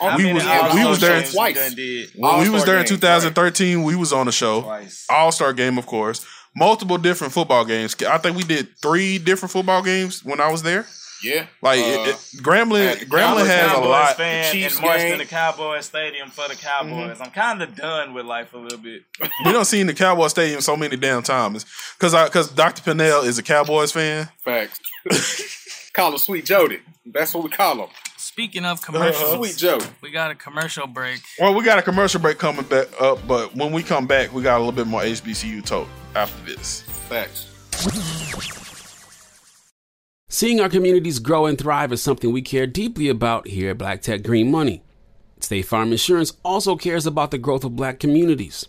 How we many was we was there games we twice. when we was there in games, 2013. We was on the show. All Star game, of course. Multiple different football games. I think we did three different football games when I was there. Yeah. Like Uh, it, it, Grambling, at the Grambling Cowboys- has a lot. fan Chiefs and marched game. in the Cowboys Stadium for the Cowboys. Mm-hmm. I'm kind of done with life a little bit. We don't see in the Cowboys Stadium so many damn times because because Dr. Pannell is a Cowboys fan. Facts. call him Sweet Jody. That's what we call him. Speaking of uh-huh. commercials, Sweet Jody. we got a commercial break. Well, we got a commercial break coming back up, but when we come back, we got a little bit more HBCU talk after this. Facts. Seeing our communities grow and thrive is something we care deeply about here at Black Tech Green Money. State Farm Insurance also cares about the growth of black communities.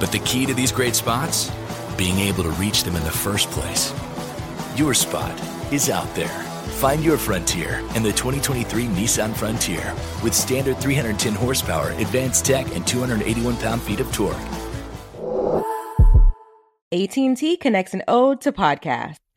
But the key to these great spots? Being able to reach them in the first place. Your spot is out there. Find your frontier in the 2023 Nissan Frontier with standard 310 horsepower, advanced tech, and 281 pound-feet of torque. AT&T connects an ode to podcast.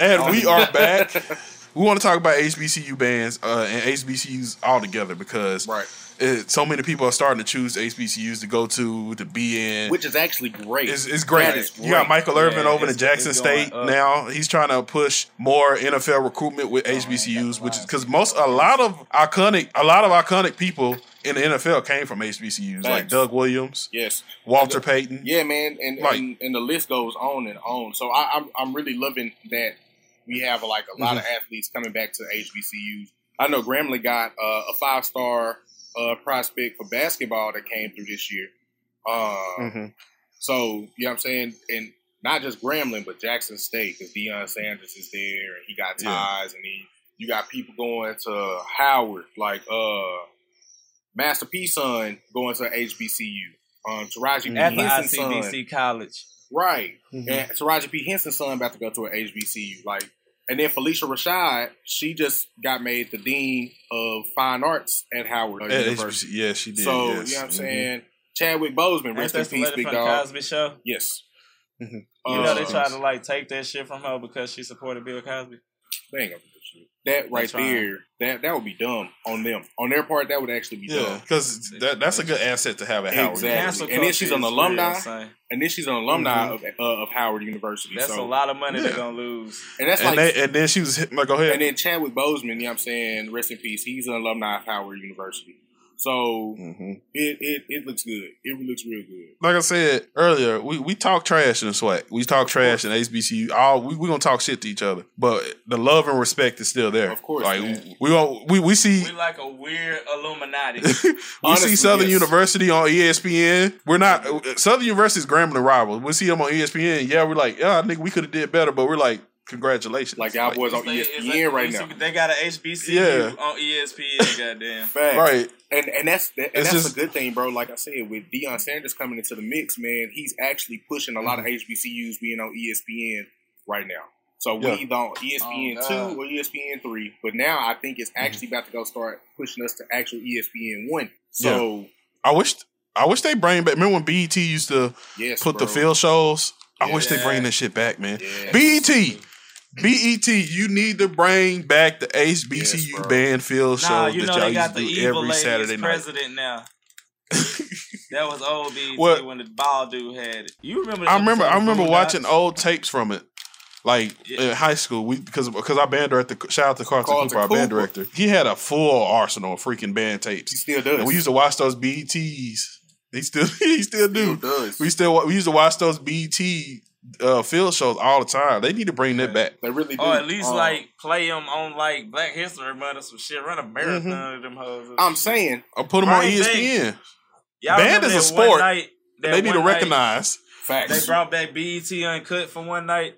And we are back. we want to talk about HBCU bands uh, and HBCUs all together because Right. it, so many people are starting to choose HBCUs to go to, to be in. Which is actually great. It's, it's great. That is You got. Michael Irvin Yeah, over in Jackson State up. now. He's trying to push more NFL recruitment with HBCUs, which is because most a lot of iconic a lot of iconic people in the NFL came from HBCUs, like Doug Williams, Yes. Walter Payton. Yeah, man, and, Like- and and the list goes on and on. So I, I'm I'm really loving that we have like a lot of Mm-hmm. athletes coming back to HBCUs. I know Grambling got uh, a five star uh, prospect for basketball that came through this year. Uh, Mhm. So you know what I'm saying, and not just Grambling, but Jackson State because Deion Sanders is there and he got Yeah. ties, and he you got people going to Howard like uh Master P son going to HBCU. Um, Taraji At P. the Henson's son, college. right? Mhm. And Taraji P. Henson's son about to go to an HBCU. Like, and then Phylicia Rashad, she just got made the dean of fine arts at Howard At University. HBCU. Yeah, she did. So yes. you know what I'm Mhm. saying? Chadwick Boseman, Ain't rest in peace, big from the dog. Cosby Show? Yes. Mhm. You know they Uh, tried to like take that shit from her because she supported Bill Cosby. They ain't gonna do that right there, that that would be dumb on them. On their part, that would actually be Yeah, dumb. because that, that's a good asset to have at Howard. Exactly. And then she's an is alumni. real. And then she's an alumni Mhm. of uh, of Howard University. That's so, a lot of money Yeah. they're gonna lose. And that's and, like they, and then she was hit, like, go ahead. And then Chadwick Boseman, you know what I'm saying, rest in peace. He's an alumni of Howard University. So hmm it, it it looks good. It looks real good. like I said earlier, we, we talk trash in the SWAC. We talk trash in HBCU. All we we gonna talk shit to each other, but the love and respect is still there. Of course, like man. we gon- we we see We like a weird Illuminati. we Honestly, see Southern yes. University on ESPN. We're not Southern University's Grambling rival. We see them on ESPN. Yeah, we're like, yeah, I think we could have did better, but we're like, congratulations. Like y'all boys on They- is ESPN that- right now. They got an HBCU Yeah. on ESPN. Goddamn. Facts. right. And and that's that, and that's just- a good thing, bro. Like I said, with Deion Sanders coming into the mix, man, he's actually pushing a lot of HBCUs being on ESPN right now. So Yeah. we either on E ESPN Oh, two or ESPN three, but now I think it's Mm-hmm. actually about to go start pushing us to actual ESPN one. So I wish I wish they bring back. Remember when BET used to yes, put the field shows? I wish they bring that shit back, man. Yeah. BET, BET, you need to bring back the HBCU band field shows Nah, you that know y'all they got used the to do every Saturday night. president now. that was old BET What? when the ball dude had it. You remember? I remember. I remember Boondocks? watching old tapes from it, like in high school. We because because our band director, shout out to Carlton, Carlton Cooper, our band director. He had a full arsenal of freaking band tapes. He still does. And we used to watch those BETs. He still he still do. does. We still we used to watch those BET uh, field shows all the time. They need to bring that back. They really do. Or at least like play them on like Black History Month or some shit. Run a marathon of them hoes. I'm saying, Or put them on Right, they- ESPN. Y'all Band is a sport. night- They need to one night recognize. They brought back BET Uncut for one night,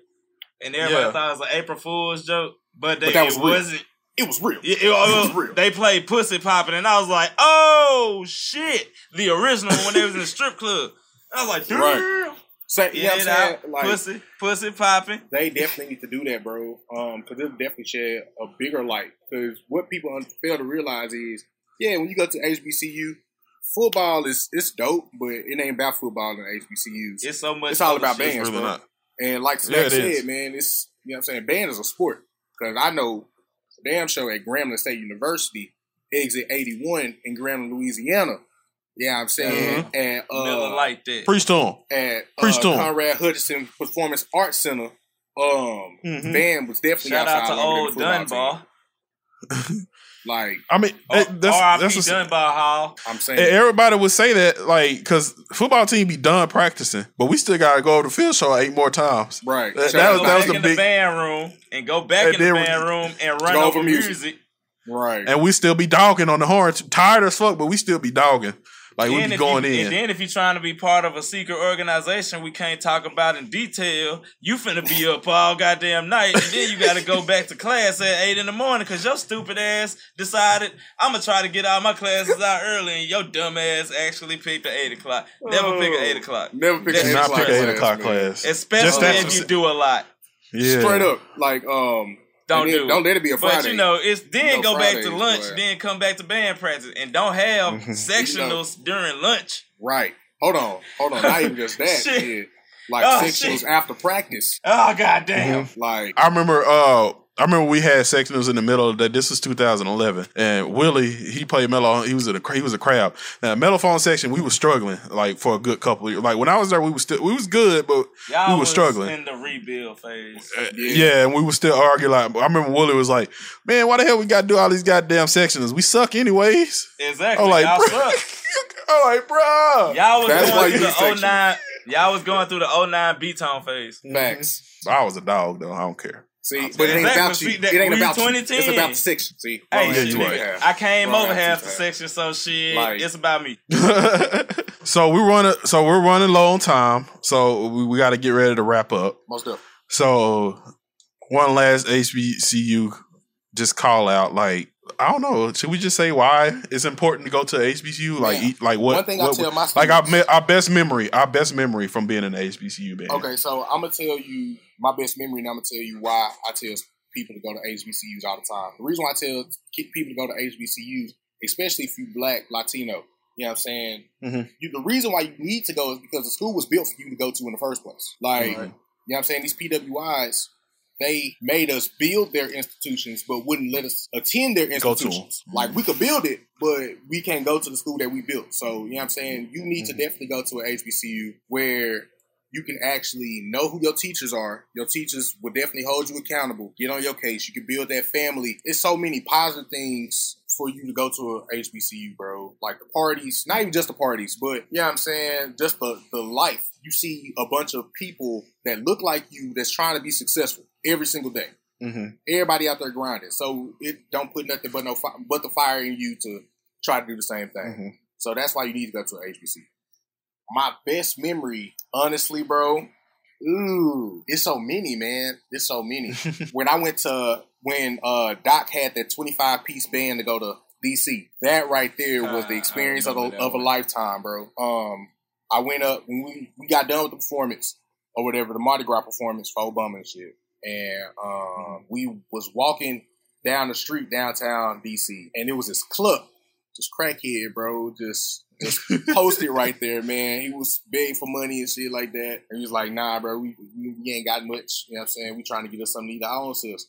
and everybody Yeah. thought it was an April Fool's joke, but, they, But that was it real. wasn't. It was real. Yeah, it, it was They played Pussy Popping, and I was like, oh shit, the original when they was in the strip club. I was like, damn. Right. So, you know what I'm saying? Like, pussy, pussy popping. they definitely need to do that, bro. Um, because it'll definitely shed a bigger light. Because what people un- fail to realize is, yeah, when you go to HBCU, football is it's dope, but it ain't about football in HBCUs. It's so much It's all about bands, really bro. not. And like Yeah, said, is. man, it's you know what I'm saying. Band is a sport because I know damn show at Grambling State University, exit 81 in Grambling, Louisiana. Yeah, I'm saying Mm-hmm. at uh, Miller like that. Preach to 'em. at Preach uh, to 'em. Conrad Hutchinson Performance Arts Center. Um, Mhm. band was definitely Shout out to old Dunbar. Like, I mean, Oh, it- that's, R.I.P. that's a, Dunbar Hall. I'm saying, everybody would say that, like, because football team be done practicing, but we still got to go over the field show eight more times. right? That, Shout that was that was the big, the band room and go back And in the then- band room and run over over music. music. right. and we still be dogging on the horns, tired as fuck, but we still be dogging, like we Then be going you, in. And then if you're trying to be part of a secret organization we can't talk about in detail, you finna be up all goddamn night, and then you got to go back to class at eight in the morning because your stupid ass decided I'm gonna try to get all my classes out early, and your dumb ass actually picked the eight o'clock. Never pick an eight o'clock. Never pick That's an Do eight o'clock pick an eight class, o'clock man. class, Especially if you do a lot. yeah. Straight up, like um, Don't and do don't let it be a Friday. But you know, it's then You know, go back to lunch, boy. then come back to band practice, and don't have sectionals during lunch. Right. Hold on. Hold on. Not even just that. Shit. shit. Like Oh, sectionals shit. after practice. Oh goddamn! Like I remember, uh, I remember we had sectionals in the middle of that. This was 2011, and Willie he played mellow. He was in a he was a crowd. Now mellophone section, we were struggling like for a good couple. Of years. Like when I was there, we was still we was good, but Y'all we were was struggling. in the rebuild phase. Uh, yeah. and we were still arguing. Like I remember Willie was like, "Man, why the hell we got to do all these goddamn sections? We suck anyways." Exactly. I'm like, y'all bro. suck. I'm like, bro. Y'all was That's going through the sections. 09. Y'all was going through the 09 B tone phase. facts. I was a dog though. I don't care. See, uh, but it ain't Exactly. about you. That- It ain't we about you. It's about the section. See, Hey, Wrong shit, attitude right. nigga. I came Wrong over half the have. section, so shit, Like- it's about me. so we running. So we're running low on time. So we, we got to get ready to wrap up. Most definitely. So one last HBCU just call out. Like I don't know. Should we just say why it's important to go to HBCU? Like Yeah. like what? One thing I what- tell my students, like our students- our best memory, our best memory from being an HBCU band. Okay, so I'm gonna tell you my best memory, and I'm gonna tell you why I tell people to go to HBCUs all the time. The reason why I tell people to go to HBCUs, especially if you Black Latino, you know what I'm saying. Mhm. You, the reason why you need to go is because the school was built for you to go to in the first place. Like, you know what I'm saying? These PWIs, they made us build their institutions, but wouldn't let us attend their Go to 'em. institutions. Like, we could build it, but we can't go to the school that we built. So, you know what I'm saying? You need to definitely go to an HBCU where you can actually know who your teachers are. Your teachers will definitely hold you accountable. Get on your case. You can build that family. It's so many positive things for you to go to a HBCU, bro. Like the parties, not even just the parties, but you know what I'm saying? Just the, the life. You see a bunch of people that look like you that's trying to be successful every single day. Mhm. Everybody out there grinding. So it don't put nothing but no fi- but the fire in you to try to do the same thing. Mhm. So that's why you need to go to a HBCU. My best memory, honestly, bro. Ooh, it's so many, man. It's so many. when I went to when uh Doc had that 25 piece band to go to DC, that right there was the Ah, experience of a, of a lifetime, bro. Um, I went up when we, we got done with the performance or whatever, the Mardi Gras performance for Obama and shit, and um, we was walking down the street downtown DC, and it was this club. Just crackhead, bro. Just just post it right there, man. He was begging for money and shit like that. And he was like, nah, bro, we, we, we ain't got much. You know what I'm saying? We trying to get us something to eat our own selves.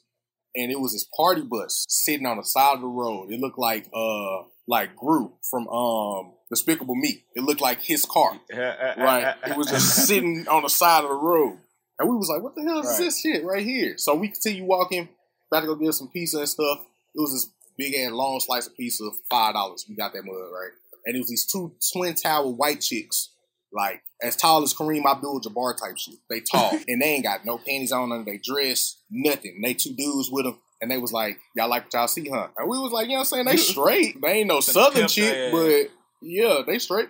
And it was this party bus sitting on the side of the road. It looked like uh like Gru from um Despicable Me. It looked like his car. right. It was just sitting on the side of the road. And we was like, what the hell is Right. this shit right here? So we continue walking, about to go get some pizza and stuff. It was this big and long slice of pizza, five dollars. We got that mug, right? And it was these two twin tower white chicks, like as tall as Kareem Abdul Jabbar type shit. They tall. and they ain't got no panties on under their dress, nothing. And they two dudes with them. And they was like, Y'all like what y'all see, huh? And we was like, you know what I'm saying? They straight. They ain't no southern chick, but yeah, they straight.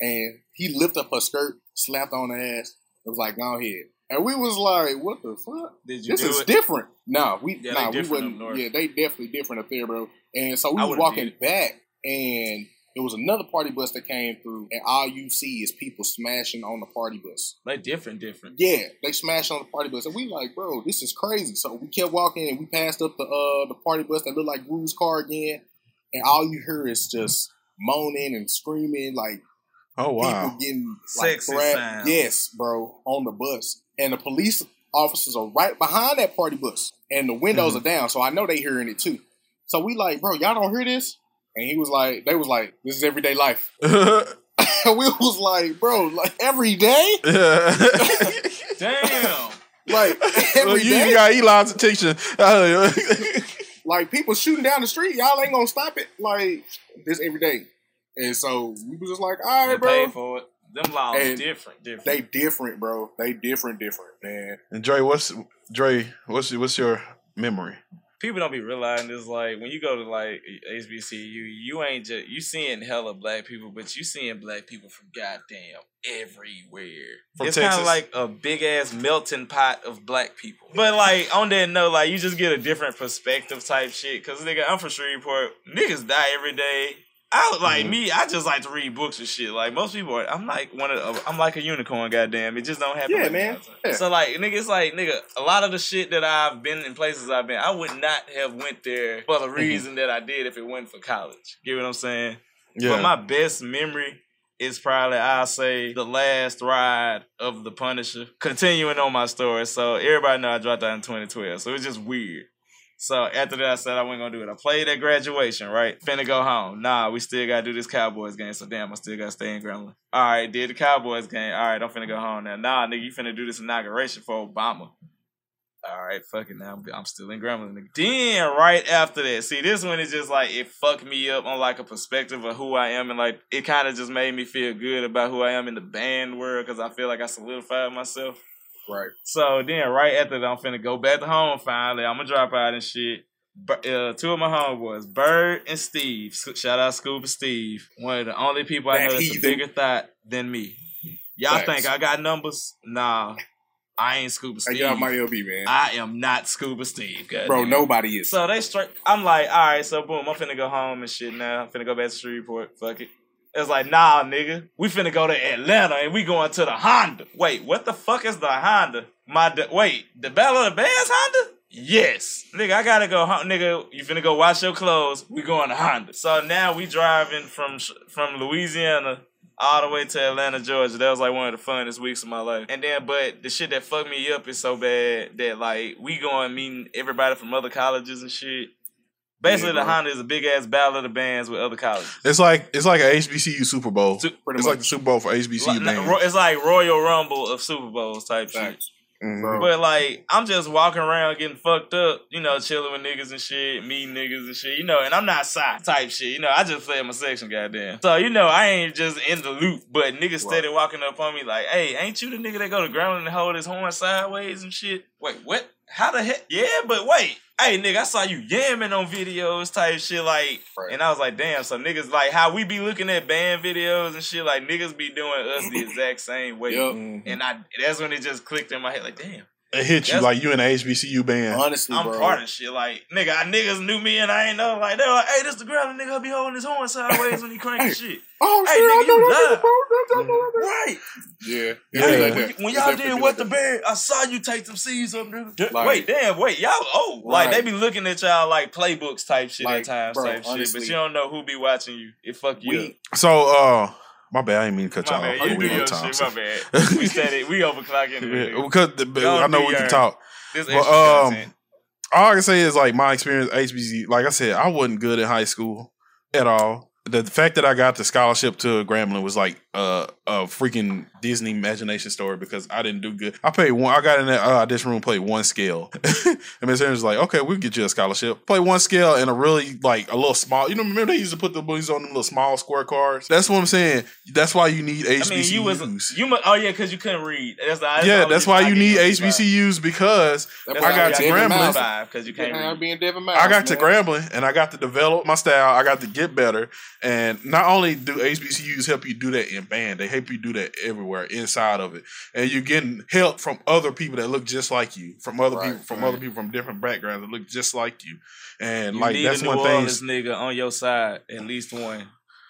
And he lifted up her skirt, slapped on her ass. It was like, go ahead. And we was like, what the fuck? Did you this do is it? different. No, we Yeah, nah, we wouldn't. Yeah, they definitely different up there, bro. And so we was walking back, and there was another party bus that came through, and all you see is people smashing on the party bus. Like different, different. Yeah, they smashed on the party bus, and we like, bro, this is crazy. So we kept walking, and we passed up the uh the party bus that looked like Gru's car again, and all you hear is just moaning and screaming, like Oh wow. people getting like Sexy thrashed. Yes, bro, on the bus, and the police officers are right behind that party bus, and the windows Mm-hmm. are down, so I know they hearing it too. So we like, bro, y'all don't hear this? And he was like, they was like, this is everyday life. we was like, bro, like every day, Damn. like well, you day, got Elon's attention. like people shooting down the street, y'all ain't gonna stop it. Like this every day, and so we was just like, all They right, bro. pay for it. Them laws And different, different. They different, bro. They different, different, man. and Dre, what's Dre? What's what's your memory? people don't be realizing this. Like when you go to like HBCU, you ain't just you seeing hella black people, but you seeing black people from goddamn everywhere. From it's kind of like a big ass melting pot of black people. But like on that note, like you just get a different perspective type shit. Cause nigga, I'm from Shreveport. Niggas die every day. I like Mhm. me. I just like to read books and shit. Like most people, are, I'm like one of. The, I'm like a unicorn. Goddamn, it just don't happen. Yeah, like man. Yeah. So like nigga, it's like nigga, a lot of the shit that I've been in places I've been, I would not have went there for the reason that I did if it wasn't for college. Get what I'm saying? Yeah. But my best memory is probably I'll say the last ride of the Punisher. Continuing on my story, so everybody know I dropped out in 2012, so it's just weird. So after that, I said I wasn't gonna do it. I played at graduation, right? Finna go home. Nah, we still gotta do this Cowboys game. So damn, I still gotta stay in Grambling. All right, did the Cowboys game. All right, I'm finna go home now. Nah, nigga, you finna do this inauguration for Obama. All right, fuck it now. I'm, I'm still in Grambling. Nigga. Then right after that, see this one is just like it fucked me up on like a perspective of who I am, and like it kind of just made me feel good about who I am in the band world because I feel like I solidified myself. Right. So then, right after that, I'm finna go back to home finally. I'm gonna drop out and shit. But, uh, two of my homeboys, Bird and Steve. Shout out Scuba Steve. One of the only people I That know that's a bigger thought than me. Y'all think I got numbers? Nah, I ain't Scuba Hey, Steve. y'all my LB, man. I am not Scuba Steve, Bro, goddamn. nobody is. So they straight. I'm like, all right, so boom, I'm finna go home and shit now. I'm finna go back to Shreveport. Fuck it. It's like, nah, nigga, we finna go to Atlanta and we going to the Honda. Wait, what the fuck is the Honda? My de- wait, the Battle of the Bands Honda? Yes, nigga, I gotta go. Nigga, you finna go wash your clothes. We going to Honda. So now we driving from from Louisiana all the way to Atlanta, Georgia. That was like one of the funnest weeks of my life. And then, but the shit that fucked me up is so bad that like we going meeting everybody from other colleges and shit. Basically, Yeah, the. Honda is a big ass battle of the bands with other colleges. It's like it's like a HBCU Super Bowl. Pretty it's like the Super Bowl for HBCU Like, bands. it's like Royal Rumble of Super Bowls type shit. Mhm. But like, I'm just walking around getting fucked up, you know, chilling with niggas and shit, meeting niggas and shit, you know, and I'm not side type shit, you know, I just play my section, goddamn. So, you know, I ain't just in the loop, but niggas steady walking up on me like, hey, ain't you the nigga that go to ground and hold his horn sideways and shit? Wait, what? How the heck? Yeah, but wait. Hey, nigga, I saw you yamming on videos type shit, like, and I was like, damn, so niggas, like, how we be looking at band videos and shit, like, niggas be doing us the exact same way. Yup. And I, that's when it just clicked in my head, like, damn. It hit you That's- like you in the HBCU band. Honestly, I'm bro. part of shit. Like, nigga, I niggas knew me and I ain't know. Like, they're like, hey, this the girl, the nigga be holding his horn sideways when he cranking shit. Oh Hey, shit, I know you that, live. bro. Right. Yeah, Yeah. Hey, like when, that. when y'all did what the band, I saw you take some C's up, nigga. Like- wait, damn, wait, y'all oh, like Right. they be looking at y'all like playbooks type shit Like, at times, bro, type shit, but you don't know who be watching you. It fuck you We- up. So, uh, my bad. I didn't mean to cut My y'all off. you do your time, shit. so- My bad. We said it. We overclocking it. Yeah, because the, I know we can talk. This But, um, content. all I can say is like my experience HBC. Like I said, I wasn't good in high school at all. The, the fact that I got the scholarship to Grambling was like uh, a freaking Disney imagination story because I didn't do good. I paid one. I got in that uh, audition room, played one scale, and Miss Aaron was like, "Okay, we'll get you a scholarship." Play one scale and a really like a little small. You know, remember they used to put the boys on them little small square cards. That's what I'm saying. That's why you need HBCUs. I mean, you was you. mu- Oh yeah, because you couldn't read. That's the, that's yeah, that's why you need a five. HBCUs because I got to Devin Grambling. Because you can't read. being Devin Mouse. I got to. Grambling and I got to develop my style. I got to get better. And not only do HBCUs help you do that in band, they help you do that everywhere inside of it. And you're getting help from other people that look just like you, from other Right, people, from right. other people from different backgrounds that look just like you. And You like need that's a New one Orleans thing. nigga on your side, at least one.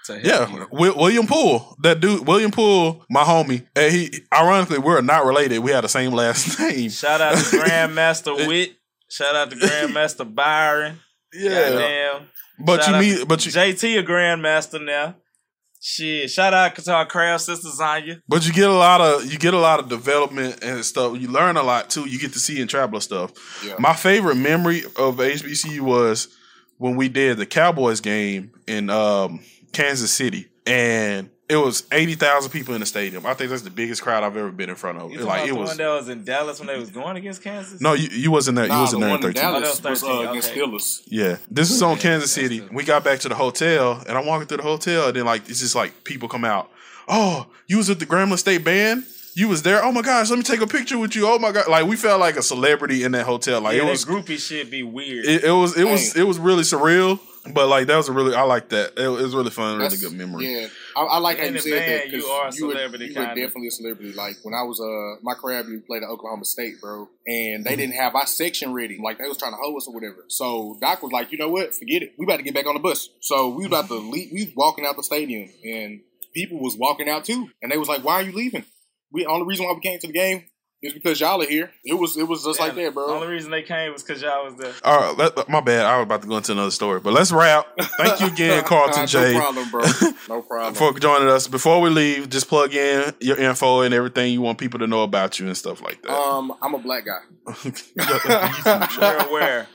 Yeah, you. William Poole, that dude, William Poole, my homie. And he, ironically, we're not related. We had the same last name. Shout out to Grandmaster Wit. Shout out to Grandmaster Byron. Yeah, Goddamn. but Shout you meet, but you, JT a Grandmaster now. Shit. Shout out to our craft sisters on Zanya. But you get a lot of you get a lot of development and stuff. You learn a lot too. You get to see and traveler stuff. Yeah. My favorite memory of HBCU was when we did the Cowboys game in um, Kansas City, and it was eighty thousand people in the stadium. I think that's the biggest crowd I've ever been in front of. You like it the was. one that was in Dallas when they was going against Kansas? No, you, you wasn't there. You wasn't the there in one in thirteen. Oh, Dallas that was was uh, against okay. Steelers. Yeah, this is on Kansas City. the- We got back to the hotel, and I'm walking through the hotel, and then like it's just like people come out. Oh, you was at the Grambling State Band. You was there. Oh my gosh, let me take a picture with you. Oh my god, like we felt like a celebrity in that hotel. Like yeah, it that was, groupie shit be weird. it, it was, it was, it was really surreal. But like that was a really, I like that. It, was really fun, really good memory. Yeah, I, I like how In you the said that band, because you are a you were, you were definitely a celebrity. Like when I was uh my crab, we played at Oklahoma State, bro, and they Mm-hmm. didn't have our section ready. Like they was trying to hold us or whatever. So Doc was like, you know what, forget it. We about to get back on the bus. So we was about to leave. We was walking out the stadium, and people was walking out too, and they was like, why are you leaving? We only reason why we came to the game is because y'all are here. It was it was just like that, bro. The only reason they came was because y'all was there. All right, let, my bad. I was about to go into another story, but let's wrap. Thank you again, Carlton J. no problem, bro. No problem. for joining us. Before we leave, just plug in your info and everything you want people to know about you and stuff like that. um, I'm a black guy. Where, where?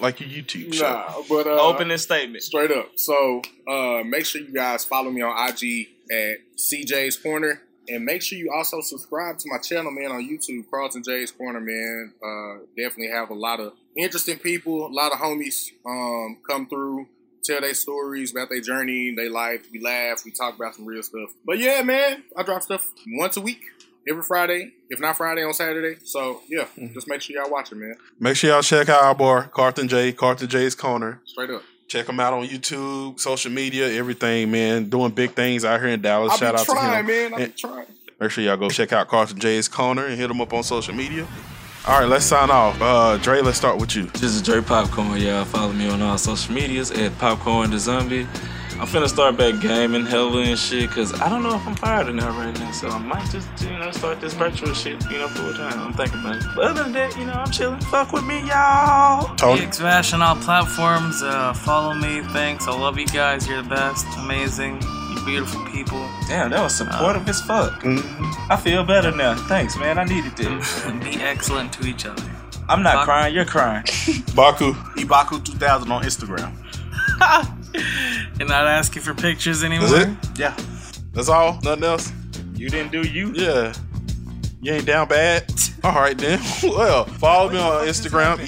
like your YouTube show. Nah, but uh, Opening statement. Straight up. So uh, make sure you guys follow me on IG at CJ's Corner. And make sure you also subscribe to my channel, man, on YouTube, Carlton J's Corner, man. Uh, definitely have a lot of interesting people, a lot of homies um, come through, tell their stories about their journey, their life. We laugh, we talk about some real stuff. But yeah, man, I drop stuff once a week, every Friday, if not Friday on Saturday. So yeah, just make sure y'all watch it, man. Make sure y'all check out our bar, Carlton J, Carlton J's Corner. Straight up. Check him out on YouTube, social media, everything, man. Doing big things out here in Dallas. I'll Shout be out to trying, him. man. I'll And trying. make sure y'all go check out Carlton J's Corner and hit him up on social media. All right, let's sign off. Uh, Dre, let's start with you. This is Dre Popcorn. Y'all follow me on all social medias at Popcorn the Zombie. I'm finna start back gaming hella and shit, cause I don't know if I'm fired or not right now. So I might just, you know, start this virtual shit, you know, full time. I'm thinking about it. But other than that, you know, I'm chilling. Fuck with me, y'all. Tony. Big Smash on all platforms. Uh, follow me. Thanks. I love you guys. You're the best. Amazing. You beautiful people. Damn, that was uh, supportive as fuck. Mm-hmm. I feel better now. Thanks, man. I needed this. Mm-hmm. Be excellent to each other. I'm not Fuck. crying. You're crying. Baku. Ibaku 2000 on Instagram. You're not asking for pictures anymore. That's it? Yeah. That's all? Nothing else? You didn't do you. Yeah. You ain't down bad? All right, then. well, follow me on Instagram,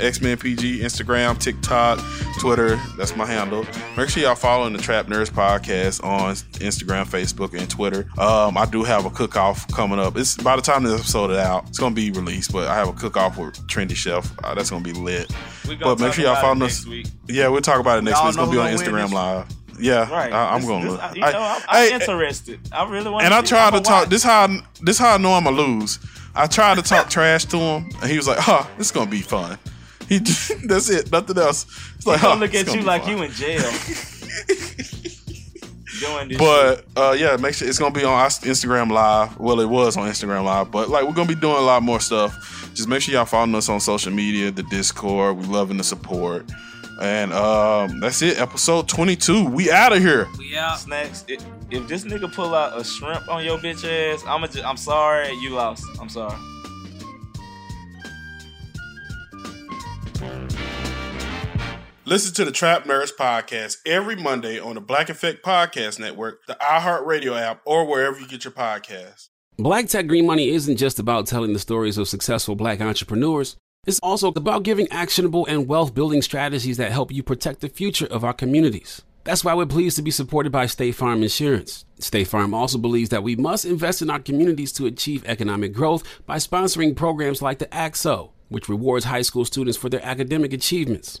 E EXMenPG, XMenPG, Instagram, TikTok, Twitter. That's my handle. Make sure y'all following the Trap Nerds Podcast on Instagram, Facebook, and Twitter. Um, I do have a cook-off coming up. It's by the time this episode is out, it's gonna be released, but I have a cook-off with Trendy Chef. Uh, that's gonna be lit. We gonna But make sure y'all about follow us. week. Yeah, we'll talk about it next Y'all week. It's gonna be on gonna Instagram? Live. Yeah, Right. I, am This- gonna this- look. I- you I- know, I'm, I- interested. I really want. and I try to talk. This how I, this how I know I'm gonna lose. I tried to talk trash to him, and he was like, "Huh, this is gonna be fun." He that's it, nothing else. It's like, He gonna look it's at you like fun. you in jail. Doing this But uh, yeah, make sure it's gonna be on our Instagram Live. Well, it was on Instagram Live, but like we're gonna be doing a lot more stuff. Just make sure y'all following us on social media, the Discord. We loving the support, and um, that's it. Episode twenty two. We out of here. We out. Snacks. If, if this nigga pull out a shrimp on your bitch ass, I'm a, I'm sorry, you lost. I'm sorry. Listen to the Trap Nerds podcast every Monday on the Black Effect Podcast Network, the iHeartRadio app, or wherever you get your podcasts. Black Tech Green Money isn't just about telling the stories of successful black entrepreneurs. It's also about giving actionable and wealth building strategies that help you protect the future of our communities. That's why we're pleased to be supported by State Farm Insurance. State Farm also believes that we must invest in our communities to achieve economic growth by sponsoring programs like the ACT-SO, which rewards high school students for their academic achievements.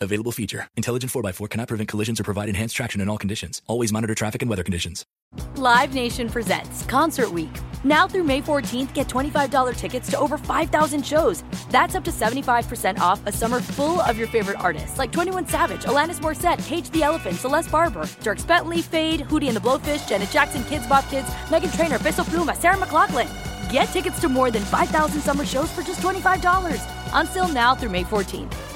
Available feature. Intelligent 4x4 cannot prevent collisions or provide enhanced traction in all conditions. Always monitor traffic and weather conditions. Live Nation presents Concert Week. Now through May 14th, get $25 tickets to over 5,000 shows. That's up to 75% off a summer full of your favorite artists like 21 Savage, Alanis Morissette, Cage the Elephant, Celeste Barber, Dierks Bentley, Fade, Hootie and the Blowfish, Janet Jackson, Kidz Bop Kids, Meghan Trainor, Peso Pluma, Sarah McLachlan. Get tickets to more than 5,000 summer shows for just $25. Until now through May 14th.